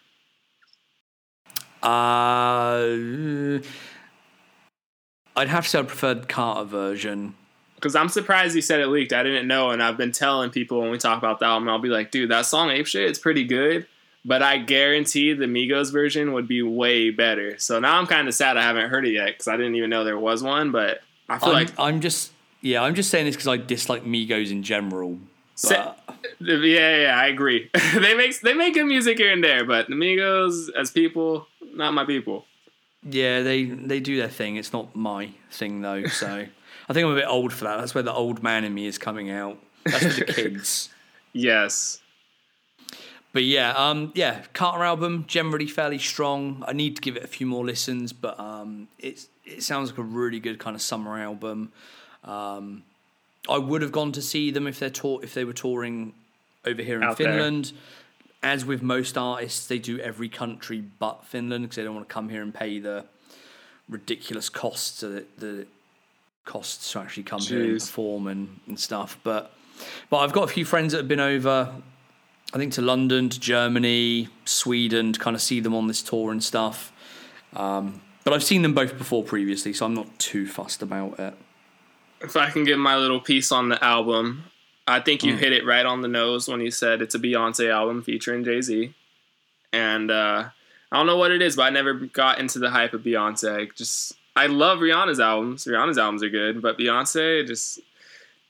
Uh, I'd have to say I preferred Carter version. Because I'm surprised you said it leaked. I didn't know, and I've been telling people when we talk about the album, I'll be like, dude, that song Ape Shit, it's pretty good. But I guarantee the Migos version would be way better. So now I'm kind of sad I haven't heard it yet because I didn't even know there was one. But I feel I'm, like, I'm just, yeah, I'm just saying this because I dislike Migos in general. But, yeah, yeah, I agree. <laughs> they make they make good music here and there, but the Migos as people, not my people. yeah, they they do their thing. It's not my thing though. So <laughs> I think I'm a bit old for that. That's where the old man in me is coming out. That's for the <laughs> kids. Yes, But yeah, um, yeah, Carter album generally fairly strong. I need to give it a few more listens, but um, it's it sounds like a really good kind of summer album. Um, I would have gone to see them if they're tour- if they were touring over here in Out there. Finland. As with most artists, they do every country but Finland because they don't want to come here and pay the ridiculous costs that that costs to actually come here and perform and, and stuff. But but I've got a few friends that have been over I think to London, to Germany, Sweden to kind of see them on this tour and stuff. Um, but But I've seen them both before previously, so I'm not too fussed about it. If I can give my little piece on the album, I think you Mm. hit it right on the nose when you said it's a Beyonce album featuring Jay Z. And uh, I don't know what it is, but I never got into the hype of Beyonce. Just I love Rihanna's albums. Rihanna's albums are good, but Beyonce just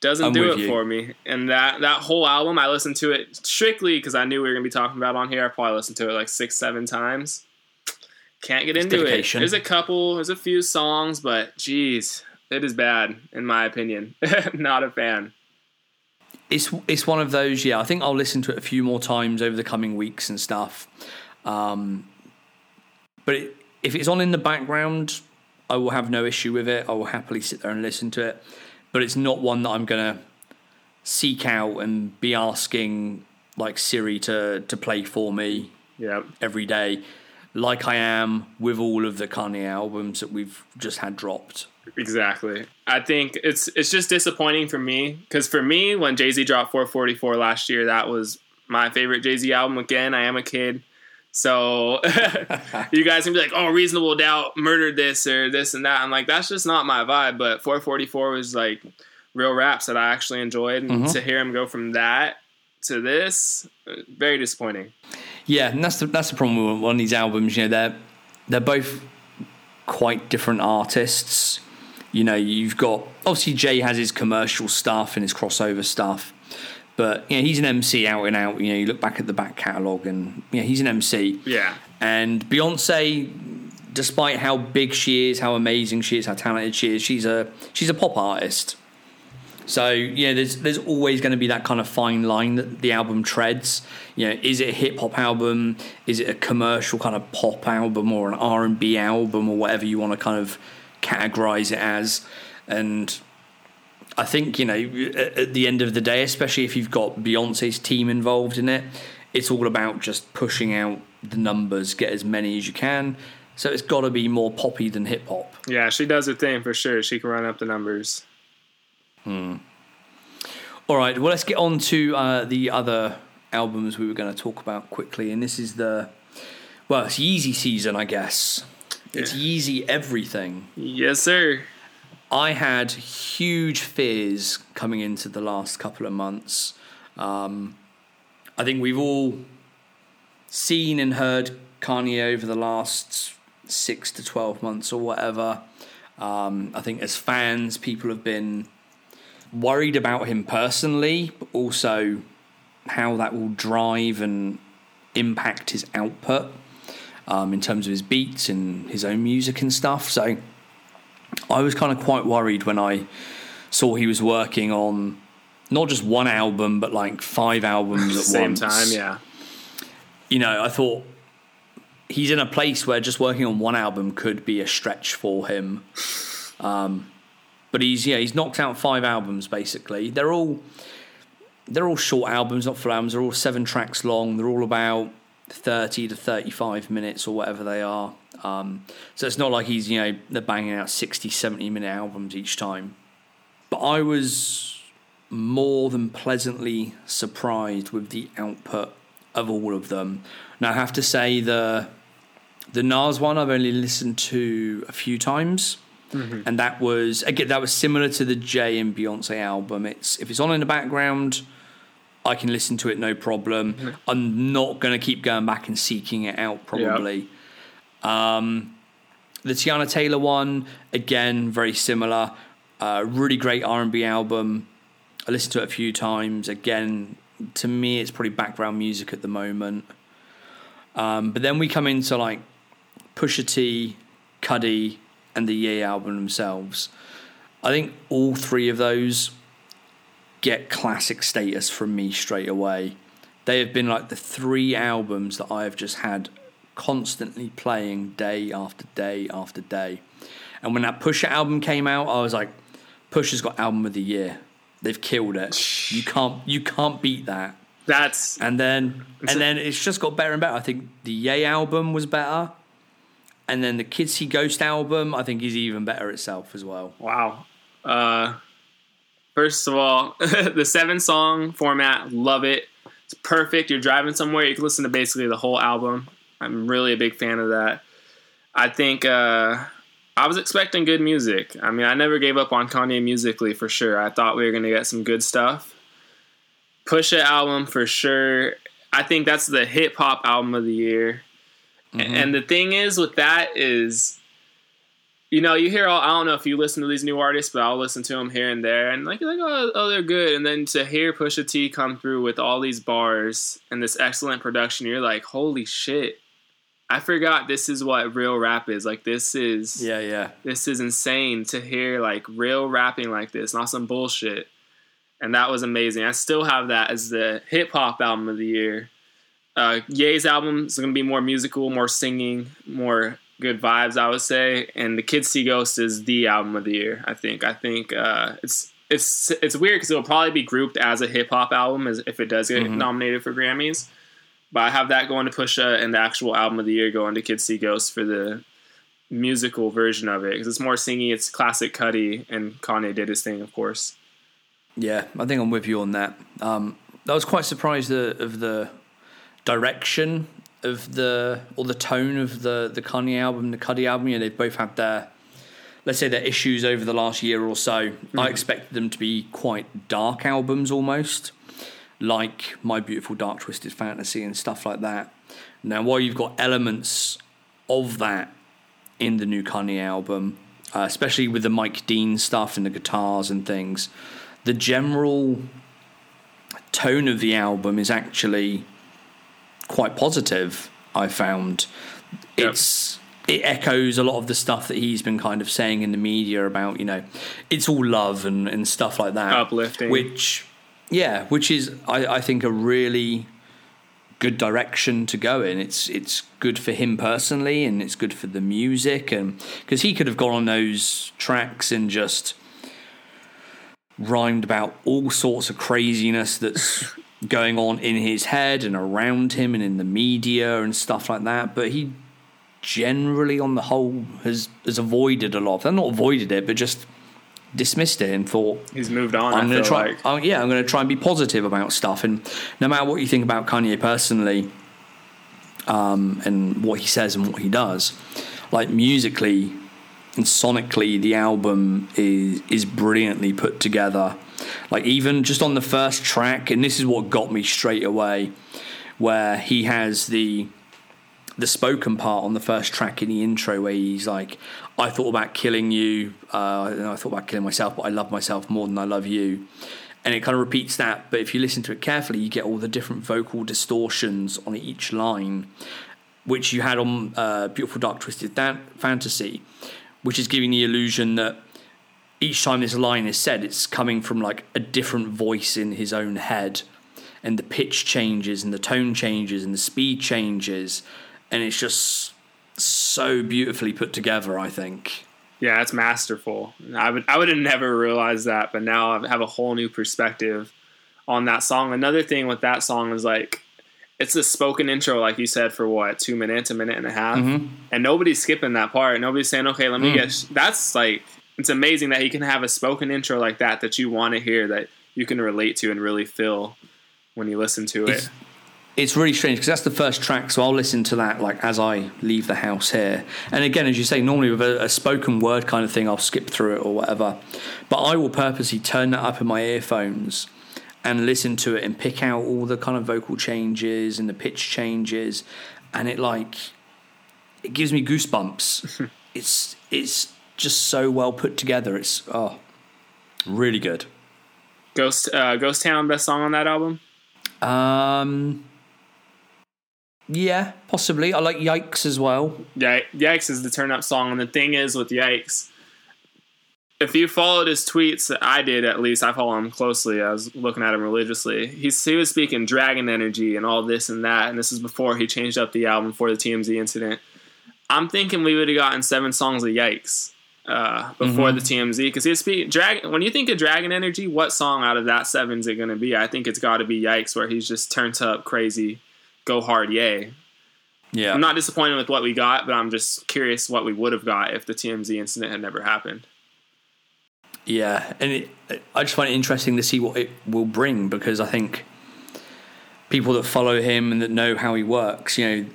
doesn't I'm do it you. for me. And that that whole album, I listened to it strictly because I knew we were gonna be talking about it on here. I probably listened to it like six, seven times. Can't get into dedication. it. There's a couple, there's a few songs, but geez, it is bad in my opinion. <laughs> Not a fan. It's it's one of those. Yeah, I think I'll listen to it a few more times over the coming weeks and stuff. Um, but it, if it's on in the background, I will have no issue with it. I will happily sit there and listen to it. But it's not one that I'm gonna seek out and be asking like Siri to to play for me every day, like I am with all of the Kanye albums that we've just had dropped. Exactly. I think it's it's just disappointing for me because for me, when Jay Z dropped 444 last year, that was my favorite Jay Z album. Again, I am a kid, so <laughs> you guys can be like, "Oh, Reasonable Doubt murdered this or this and that." I'm like, that's just not my vibe. But 444 was like real raps that I actually enjoyed, and Mhm. to hear him go from that to this, uh, very disappointing. Yeah, and that's the that's the problem with one of these albums. You know, they're they're both quite different artists. You know, you've got obviously Jay has his commercial stuff and his crossover stuff, but you know he's an MC out and out. You know, you look back at the back catalogue and you know he's an MC. Yeah. And Beyonce, despite how big she is, how amazing she is, how talented she is, she's a she's a pop artist. So yeah, there's there's always going to be that kind of fine line that the album treads. You know, is it a hip hop album? Is it a commercial kind of pop album or an R and B album or whatever you want to kind of categorize it as? And I think you know at, the end of the day, especially if you've got Beyonce's team involved in it, it's all about just pushing out the numbers, get as many as you can. So it's got to be more poppy than hip hop. Yeah, she does her thing for sure. She can run up the numbers. Hmm. All right, well, let's get on to uh, the other albums we were going to talk about quickly. And this is the, well, it's Yeezy season, I guess. It's Yeezy everything. Yes, sir. I had huge fears coming into the last couple of months. Um, I think we've all seen and heard Kanye over the last six to 12 months or whatever. Um, I think as fans, people have been worried about him personally, but also how that will drive and impact his output um, in terms of his beats and his own music and stuff. So I was kind of quite worried when I saw he was working on not just one album, but like five albums at <laughs> Same once. time, yeah. You know, I thought he's in a place where just working on one album could be a stretch for him. Um, but he's yeah, he's knocked out five albums basically. They're all they're all short albums, not full albums. They're all seven tracks long. They're all about thirty to thirty-five minutes or whatever they are. Um, so it's not like he's you know they're banging out 60, 70 minute albums each time. But I was more than pleasantly surprised with the output of all of them. Now I have to say the the Nas one I've only listened to a few times. And that was again that was similar to the Jay and Beyonce album. It's if it's on in the background, I can listen to it no problem. I'm not going to keep going back and seeking it out probably. Um, the Teyana Taylor one again very similar. Uh, really great R&B album. I listened to it a few times. Again, to me, it's probably background music at the moment. Um, but then we come into like Pusha T, Cudi, and the Ye album themselves. I think all three of those get classic status from me straight away. They have been like the three albums that I have just had constantly playing day after day after day. And when that Pusha album came out, I was like, Pusha's got album of the year. They've killed it. You can't you can't beat that. That's And then and then it's just got better and better. I think the Ye album was better. And then the Kids See Ghost album, I think is even better itself as well. wow. Uh, first of all, <laughs> the seven song format, love it. It's perfect. You're driving somewhere, you can listen to basically the whole album. I'm really a big fan of that. I think uh, I was expecting good music. I mean, I never gave up on Kanye musically for sure. I thought we were going to get some good stuff. Pusha album for sure. I think that's the hip hop album of the year. Mm-hmm. And the thing is with that is you know, you hear all, I don't know if you listen to these new artists, but I'll listen to them here and there, and like, like oh, oh, they're good. And then to hear Pusha T come through with all these bars and this excellent production, you're like, holy shit! I forgot this is what real rap is. Like, this is yeah, yeah. This is insane to hear like real rapping like this, not some bullshit. And that was amazing. I still have that as the hip hop album of the year. Uh, Ye's album is going to be more musical, more singing, more good vibes, I would say. And the Kids See Ghost is the album of the year. I think. I think uh, it's it's it's weird because it'll probably be grouped as a hip hop album as if it does get mm-hmm. nominated for Grammys. But I have that going to Pusha and the actual album of the year going to Kids See Ghosts for the musical version of it because it's more singy. It's classic Cudi and Kanye did his thing, of course. Yeah, I think I'm with you on that. Um, I was quite surprised of the direction of the or the tone of the the Kanye album, the Cudi album. You know, they've both had their let's say their issues over the last year or so. Mm-hmm. I expected them to be quite dark albums almost, like My Beautiful Dark Twisted Fantasy and stuff like that. Now, while you've got elements of that in the new Kanye album, uh, especially with the Mike Dean stuff and the guitars and things, the general tone of the album is actually quite positive. I found yep. it's it echoes a lot of the stuff that he's been kind of saying in the media about you know it's all love and, and stuff like that uplifting which yeah which is I, I think a really good direction to go in it's it's good for him personally and it's good for the music and because he could have gone on those tracks and just rhymed about all sorts of craziness that's <laughs> going on in his head and around him and in the media and stuff like that. But he generally, on the whole, has has avoided a lot of that. Not avoided it, but just dismissed it and thought he's moved on. I'm going to try. Like. Oh, yeah, I'm going to try and be positive about stuff. And no matter what you think about Kanye personally, um, and what he says and what he does, like musically and sonically, the album is is brilliantly put together. Like even just on the first track, and this is what got me straight away, where he has the the spoken part on the first track in the intro where he's like, I thought about killing you, uh, I thought about killing myself, but I love myself more than I love you. And it kind of repeats that, but if you listen to it carefully, you get all the different vocal distortions on each line, which you had on uh, Beautiful Dark Twisted Fantasy, which is giving the illusion that each time this line is said, it's coming from like a different voice in his own head, and the pitch changes, and the tone changes, and the speed changes, and it's just so beautifully put together. I think. Yeah, it's masterful. I would I would have never realized that, but now I have a whole new perspective on that song. Another thing with that song is like it's a spoken intro, like you said, for what two minutes, a minute and a half, mm-hmm. and nobody's skipping that part. Nobody's saying, "Okay, let me mm. get." That's like it's amazing that he can have a spoken intro like that that you want to hear that you can relate to and really feel when you listen to it. It's, it's really strange because that's the first track, so I'll listen to that like as I leave the house here. And again, as you say, normally with a, a spoken word kind of thing, I'll skip through it or whatever. But I will purposely turn that up in my earphones and listen to it and pick out all the kind of vocal changes and the pitch changes, and it like it gives me goosebumps. <laughs> it's it's just so well put together. It's oh, really good. Ghost uh, Ghost Town, best song on that album. Um, yeah, possibly. I like Yikes as well. Yeah, Yikes is the turn up song, and the thing is with Yikes, if you followed his tweets, I did at least. I follow him closely. I was looking at him religiously. He's he was speaking dragon energy and all this and that, and this is before he changed up the album for the TMZ incident. I'm thinking we would have gotten seven songs of Yikes uh, before mm-hmm. the TMZ because he's speak dragon. When you think of Dragon Energy, what song out of that seven is it going to be? I think it's got to be Yikes, where he's just turned up crazy, go hard, yay. Yeah, I'm not disappointed with what we got, but I'm just curious what we would have got if the TMZ incident had never happened. Yeah, and it, I just find it interesting to see what it will bring because I think people that follow him and that know how he works, you know,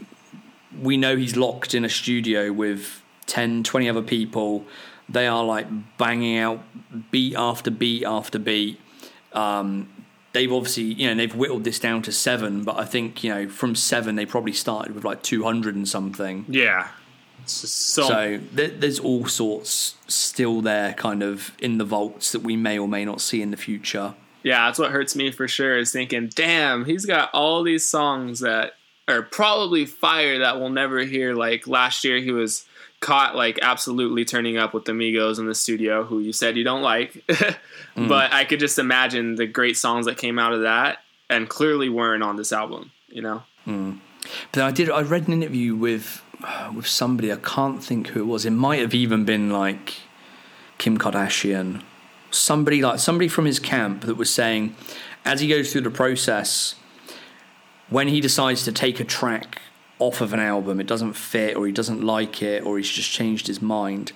we know he's locked in a studio with 10, 20 other people. They are like banging out beat after beat after beat. Um, they've obviously, you know, they've whittled this down to seven, but I think, you know, from seven, they probably started with like 200 and something. Yeah. So, so there, there's all sorts still there kind of in the vaults that we may or may not see in the future. Yeah, that's what hurts me for sure is thinking, damn, he's got all these songs that are probably fire that we'll never hear. Like last year, he was caught like absolutely turning up with the Migos in the studio, who you said you don't like. <laughs> mm. But I could just imagine the great songs that came out of that and clearly weren't on this album, you know? Mm. But I did, I read an interview with, <sighs> with somebody, I can't think who it was. It might have even been like Kim Kardashian. Somebody like somebody from his camp that was saying, as he goes through the process, when he decides to take a track off of an album, it doesn't fit, or he doesn't like it, or he's just changed his mind,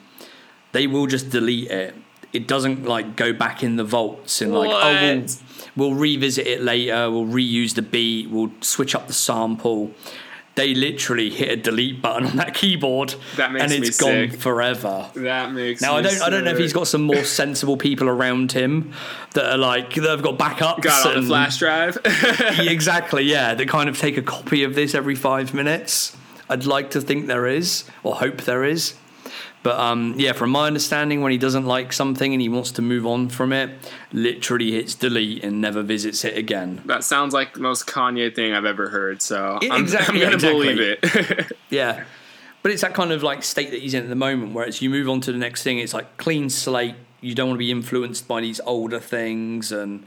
they will just delete it. It doesn't like go back in the vaults and like, what? oh, we'll, we'll revisit it later, we'll reuse the beat, we'll switch up the sample they literally hit a delete button on that keyboard that and it's gone sick. forever. That makes now I don't sick. I don't know if he's got some more <laughs> sensible people around him that are like that have got backups. Got on and, the flash drive. <laughs> <laughs> exactly, yeah. That kind of take a copy of this every five minutes. I'd like to think there is, or hope there is. But um, yeah, from my understanding, when he doesn't like something and he wants to move on from it, literally hits delete and never visits it again. That sounds like the most Kanye thing I've ever heard. So It- I'm, exactly, I'm gonna exactly. believe it. <laughs> Yeah. But it's that kind of like state that he's in at the moment, where it's you move on to the next thing, it's like clean slate. You don't want to be influenced by these older things, and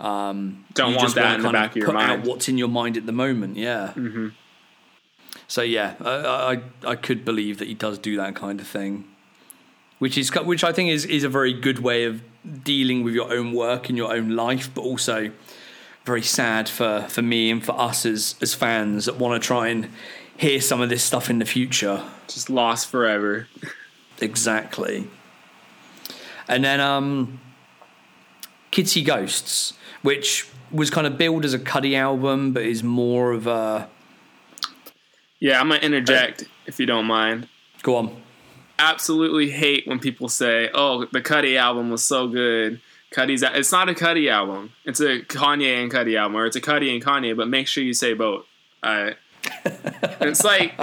um, Don't want that in the back of your put mind. Out what's in your mind at the moment, yeah. Mm-hmm. So yeah, I, I I could believe that he does do that kind of thing, which is which I think is is a very good way of dealing with your own work and your own life, but also very sad for for me and for us as as fans that want to try and hear some of this stuff in the future. Just lost forever. Exactly. And then um See Ghosts, which was kind of billed as a Cudi album, but is more of a Yeah, I'm gonna interject if you don't mind. go on. Absolutely hate when people say, "Oh, the Cudi album was so good." Cudi's it's not a Cudi album. It's a Kanye and Cudi album, or it's a Cudi and Kanye. But make sure you say both. I. <laughs> it's like,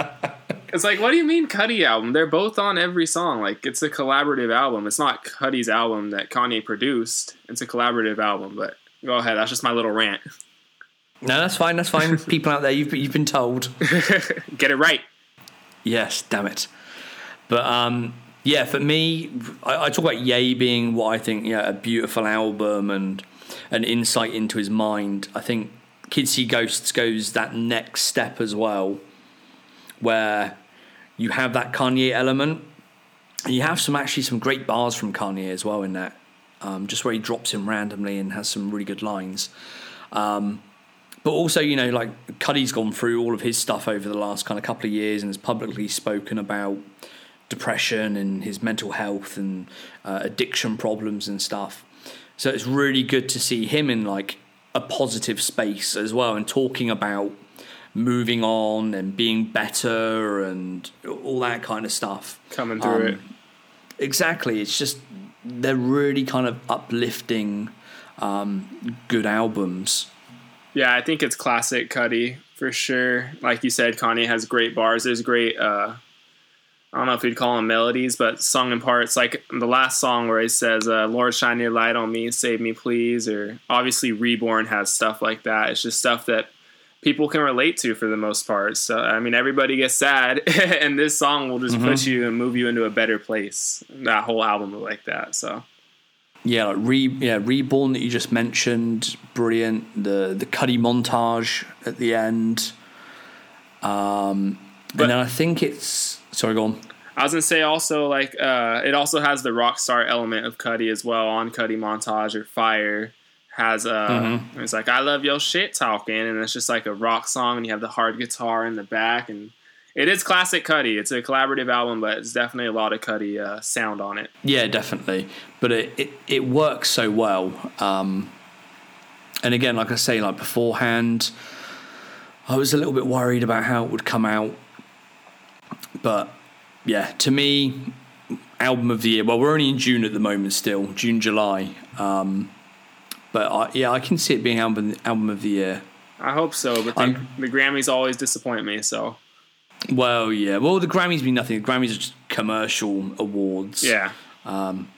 it's like, what do you mean Cudi album? They're both on every song. Like it's a collaborative album. It's not Cudi's album that Kanye produced. It's a collaborative album. But go ahead. That's just my little rant. No, that's fine. That's fine. <laughs> People out there, you've you've been told. <laughs> Get it right. Yes, damn it. But um, yeah, for me, I, I talk about Ye being what I think, yeah, a beautiful album and an insight into his mind. I think Kids See Ghosts goes that next step as well, where you have that Kanye element, and you have some actually some great bars from Kanye as well in that. Um, just where he drops in randomly and has some really good lines. Um, but also, you know, like Cudi's gone through all of his stuff over the last kind of couple of years and has publicly spoken about depression and his mental health and uh, addiction problems and stuff. So it's really good to see him in like a positive space as well and talking about moving on and being better and all that kind of stuff. Coming through Um, it. Exactly. It's just they're really kind of uplifting, um, good albums. Yeah, I think it's classic Cudi for sure. Like you said, Kanye has great bars. There's great. Uh, I don't know if we'd call them melodies, but sung in parts. Like the last song where he says, uh, "Lord, shine your light on me, save me, please." Or obviously, Reborn has stuff like that. It's just stuff that people can relate to for the most part. So I mean, everybody gets sad, <laughs> and this song will just put you and move you into a better place. That whole album is like that. So Yeah, like re yeah, reborn that you just mentioned, brilliant. The the Cudi montage at the end. Um, But- and then I think it's sorry, go on. I was gonna say also like uh, it also has the rock star element of Cudi as well on Cudi montage or Fire has uh it's like I love your shit talking and it's just like a rock song and you have the hard guitar in the back and it is classic Cudi. It's a collaborative album, but it's definitely a lot of Cudi uh, sound on it. Yeah, definitely. But it, it, it works so well. Um, and again, like I say, like beforehand, I was a little bit worried about how it would come out. but yeah, to me, album of the year. Well, we're only in June at the moment, still June, July. Um, but I, yeah, I can see it being album album of the year. I hope so, but the, the Grammys always disappoint me. So Well, yeah. Well, the Grammys mean nothing. The Grammys are just commercial awards. yeah, Um,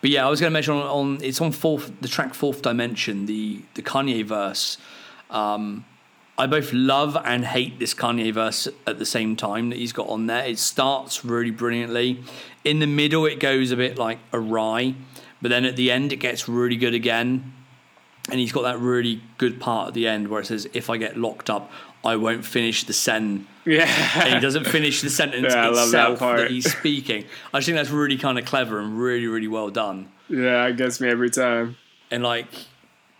But yeah, I was going to mention on, on it's on fourth the track Fourth Dimension, the the Kanye verse. Um, I both love and hate this Kanye verse at the same time that he's got on there. It starts really brilliantly. In the middle, it goes a bit like awry, but then at the end, it gets really good again. And he's got that really good part at the end where it says, "If I get locked up, I won't finish the sen." and he doesn't finish the sentence Yeah, that itself part. that he's speaking. I just think that's really kind of clever and really, really well done. yeah. It gets me every time. And like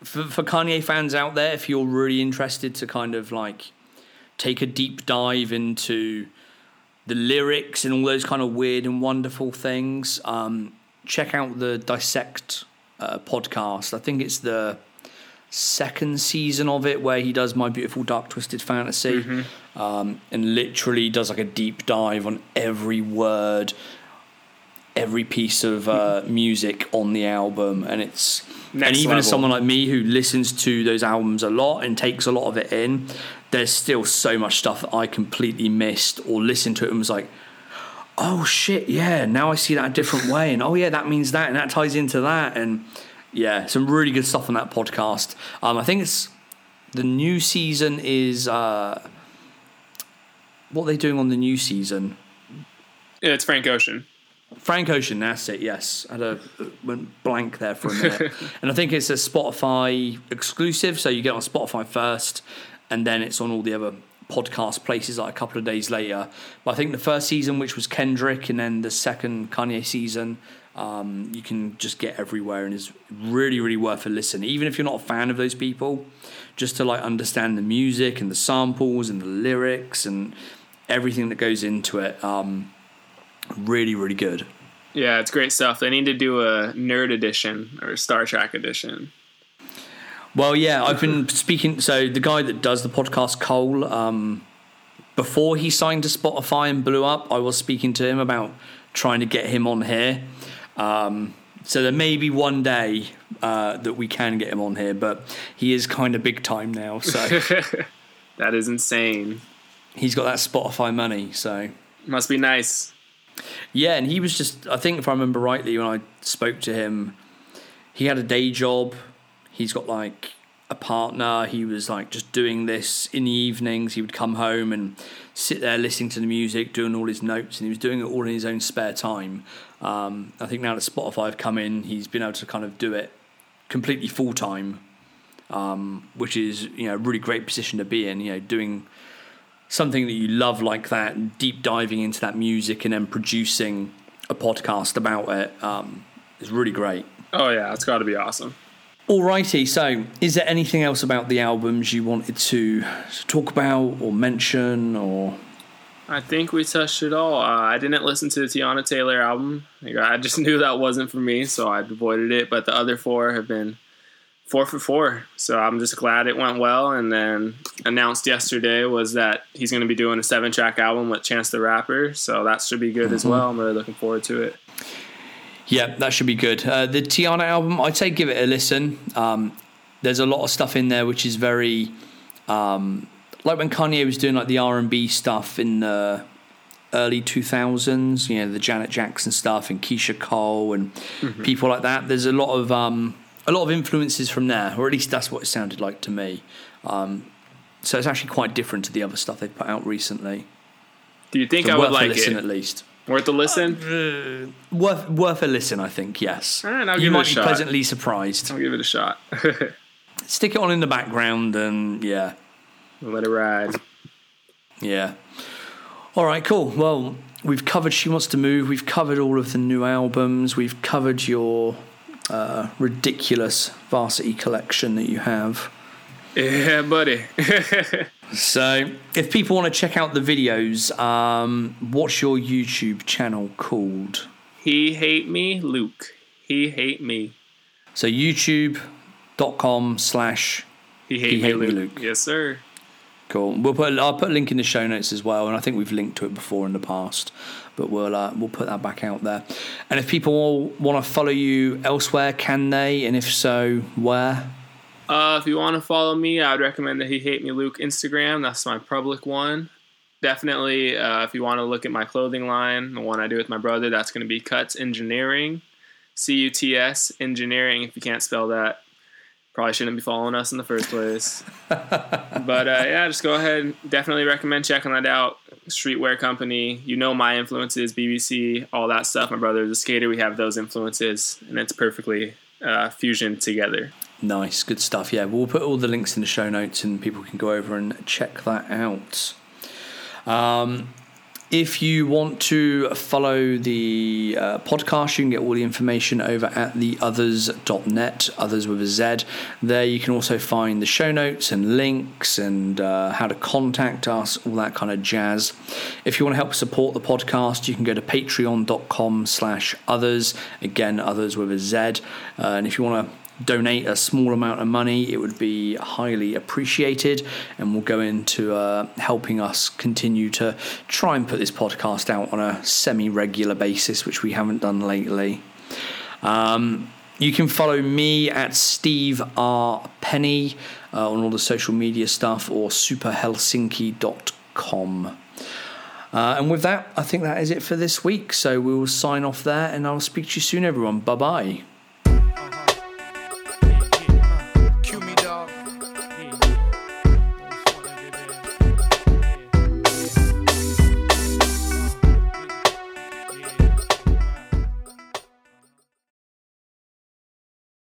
for, for Kanye fans out there, if you're really interested to kind of like take a deep dive into the lyrics and all those kind of weird and wonderful things, um, check out the Dissect uh, podcast. I think it's the second season of it where he does My Beautiful Dark Twisted Fantasy um, and literally does like a deep dive on every word, every piece of uh, music on the album, and it's Next and even as level. someone like me who listens to those albums a lot and takes a lot of it in, there's still so much stuff that I completely missed or listened to it and was like. Oh shit! Yeah, now I see that a different way, and oh yeah, that means that, and that ties into that, and yeah, some really good stuff on that podcast. Um, I think it's the new season is uh, what are they doing on the new season? Yeah, it's Frank Ocean. Frank Ocean, that's it. Yes, I had a went blank there for a minute, <laughs> and I think it's a Spotify exclusive, so you get on Spotify first, and then it's on all the other podcast places like a couple of days later. But I think the first season, which was Kendrick, and then the second Kanye season, um, you can just get everywhere, and is really, really worth a listen. Even if you're not a fan of those people, just to like understand the music and the samples and the lyrics and everything that goes into it. Um, really, really good. Yeah, it's great stuff. They need to do a nerd edition or a Star Trak edition. Well, yeah, I've been speaking. So the guy that does the podcast, Cole, um, before he signed to Spotify and blew up, I was speaking to him about trying to get him on here. Um, so there may be one day uh, that we can get him on here, but he is kind of big time now. So <laughs> That is insane. he's got that Spotify money. So Must be nice. Yeah, and he was just, I think if I remember rightly, when I spoke to him, he had a day job. He's got like a partner. He was like just doing this in the evenings. He would come home and sit there listening to the music, doing all his notes, and he was doing it all in his own spare time. Um, I think now that Spotify have come in, he's been able to kind of do it completely full time, um, which is you know a really great position to be in. You know, doing something that you love like that, and deep diving into that music, and then producing a podcast about it um, is really great. Oh yeah, it's got to be awesome. Alrighty, so is there anything else about the albums you wanted to talk about or mention or I think we touched it all. Uh, I didn't listen to the Teyana Taylor album. Like, I just <laughs> knew that wasn't for me, so I avoided it. But the other four have been four for four. So I'm just glad it went well. And then announced yesterday was that he's going to be doing a seven track album with Chance the Rapper. So that should be good as well. I'm really looking forward to it. Yeah, that should be good. Uh, the Teyana album, I'd say give it a listen. Um, there's a lot of stuff in there which is very um, like when Kanye was doing like the R and B stuff in the early 2000s. You know, the Janet Jackson stuff and Keyshia Cole and people like that. There's a lot of um, a lot of influences from there, or at least that's what it sounded like to me. Um, so it's actually quite different to the other stuff they've put out recently. Do you think So I would like listen it? at least. Worth a listen? Worth worth a listen, I think. Yes, All right, I'll you give it a might be shot. pleasantly surprised. I'll give it a shot. <laughs> Stick it on in the background, and yeah, Let it ride. yeah. All right, cool. Well, we've covered "She Wants to Move." We've covered all of the new albums. We've covered your uh, ridiculous varsity collection that you have. Yeah, buddy. <laughs> So, if people want to check out the videos, um, what's your YouTube channel called? he hate me, Luke. He hate me. So, YouTube.com slash He hate, He me, hate me, Luke. Luke. Yes, sir. Cool. We'll put. I'll put a link in the show notes as well, and I think we've linked to it before in the past, but we'll uh, we'll put that back out there. And if people want to follow you elsewhere, can they? And if so, where? Uh, if you want to follow me, I would recommend the He Hate Me Luke Instagram. That's my public one. Definitely, uh, if you want to look at my clothing line, the one I do with my brother, that's going to be Cuts Engineering, C U T S Engineering. If you can't spell that, probably shouldn't be following us in the first place. <laughs> but uh, yeah, just go ahead. And definitely recommend checking that out. Streetwear company. You know my influences, BBC, all that stuff. My brother is a skater. We have those influences, and it's perfectly uh, fusion together. Nice, good stuff. Yeah, we'll put all the links in the show notes, and people can go over and check that out. Um, if you want to follow the uh, podcast, you can get all the information over at theotherz.net, others with a Z. There you can also find the show notes and links and uh, how to contact us, all that kind of jazz. If you want to help support the podcast, you can go to patreon.com slash otherz. Again, others with a Z. Uh, and if you want to donate a small amount of money, it would be highly appreciated and will go into uh, helping us continue to try and put this podcast out on a semi regular basis, which we haven't done lately. Um, you can follow me at Steve R. Penny uh, on all the social media stuff or superhelsinki.com. Uh, and with that, I think that is it for this week. So we will sign off there and I'll speak to you soon, everyone. Bye bye.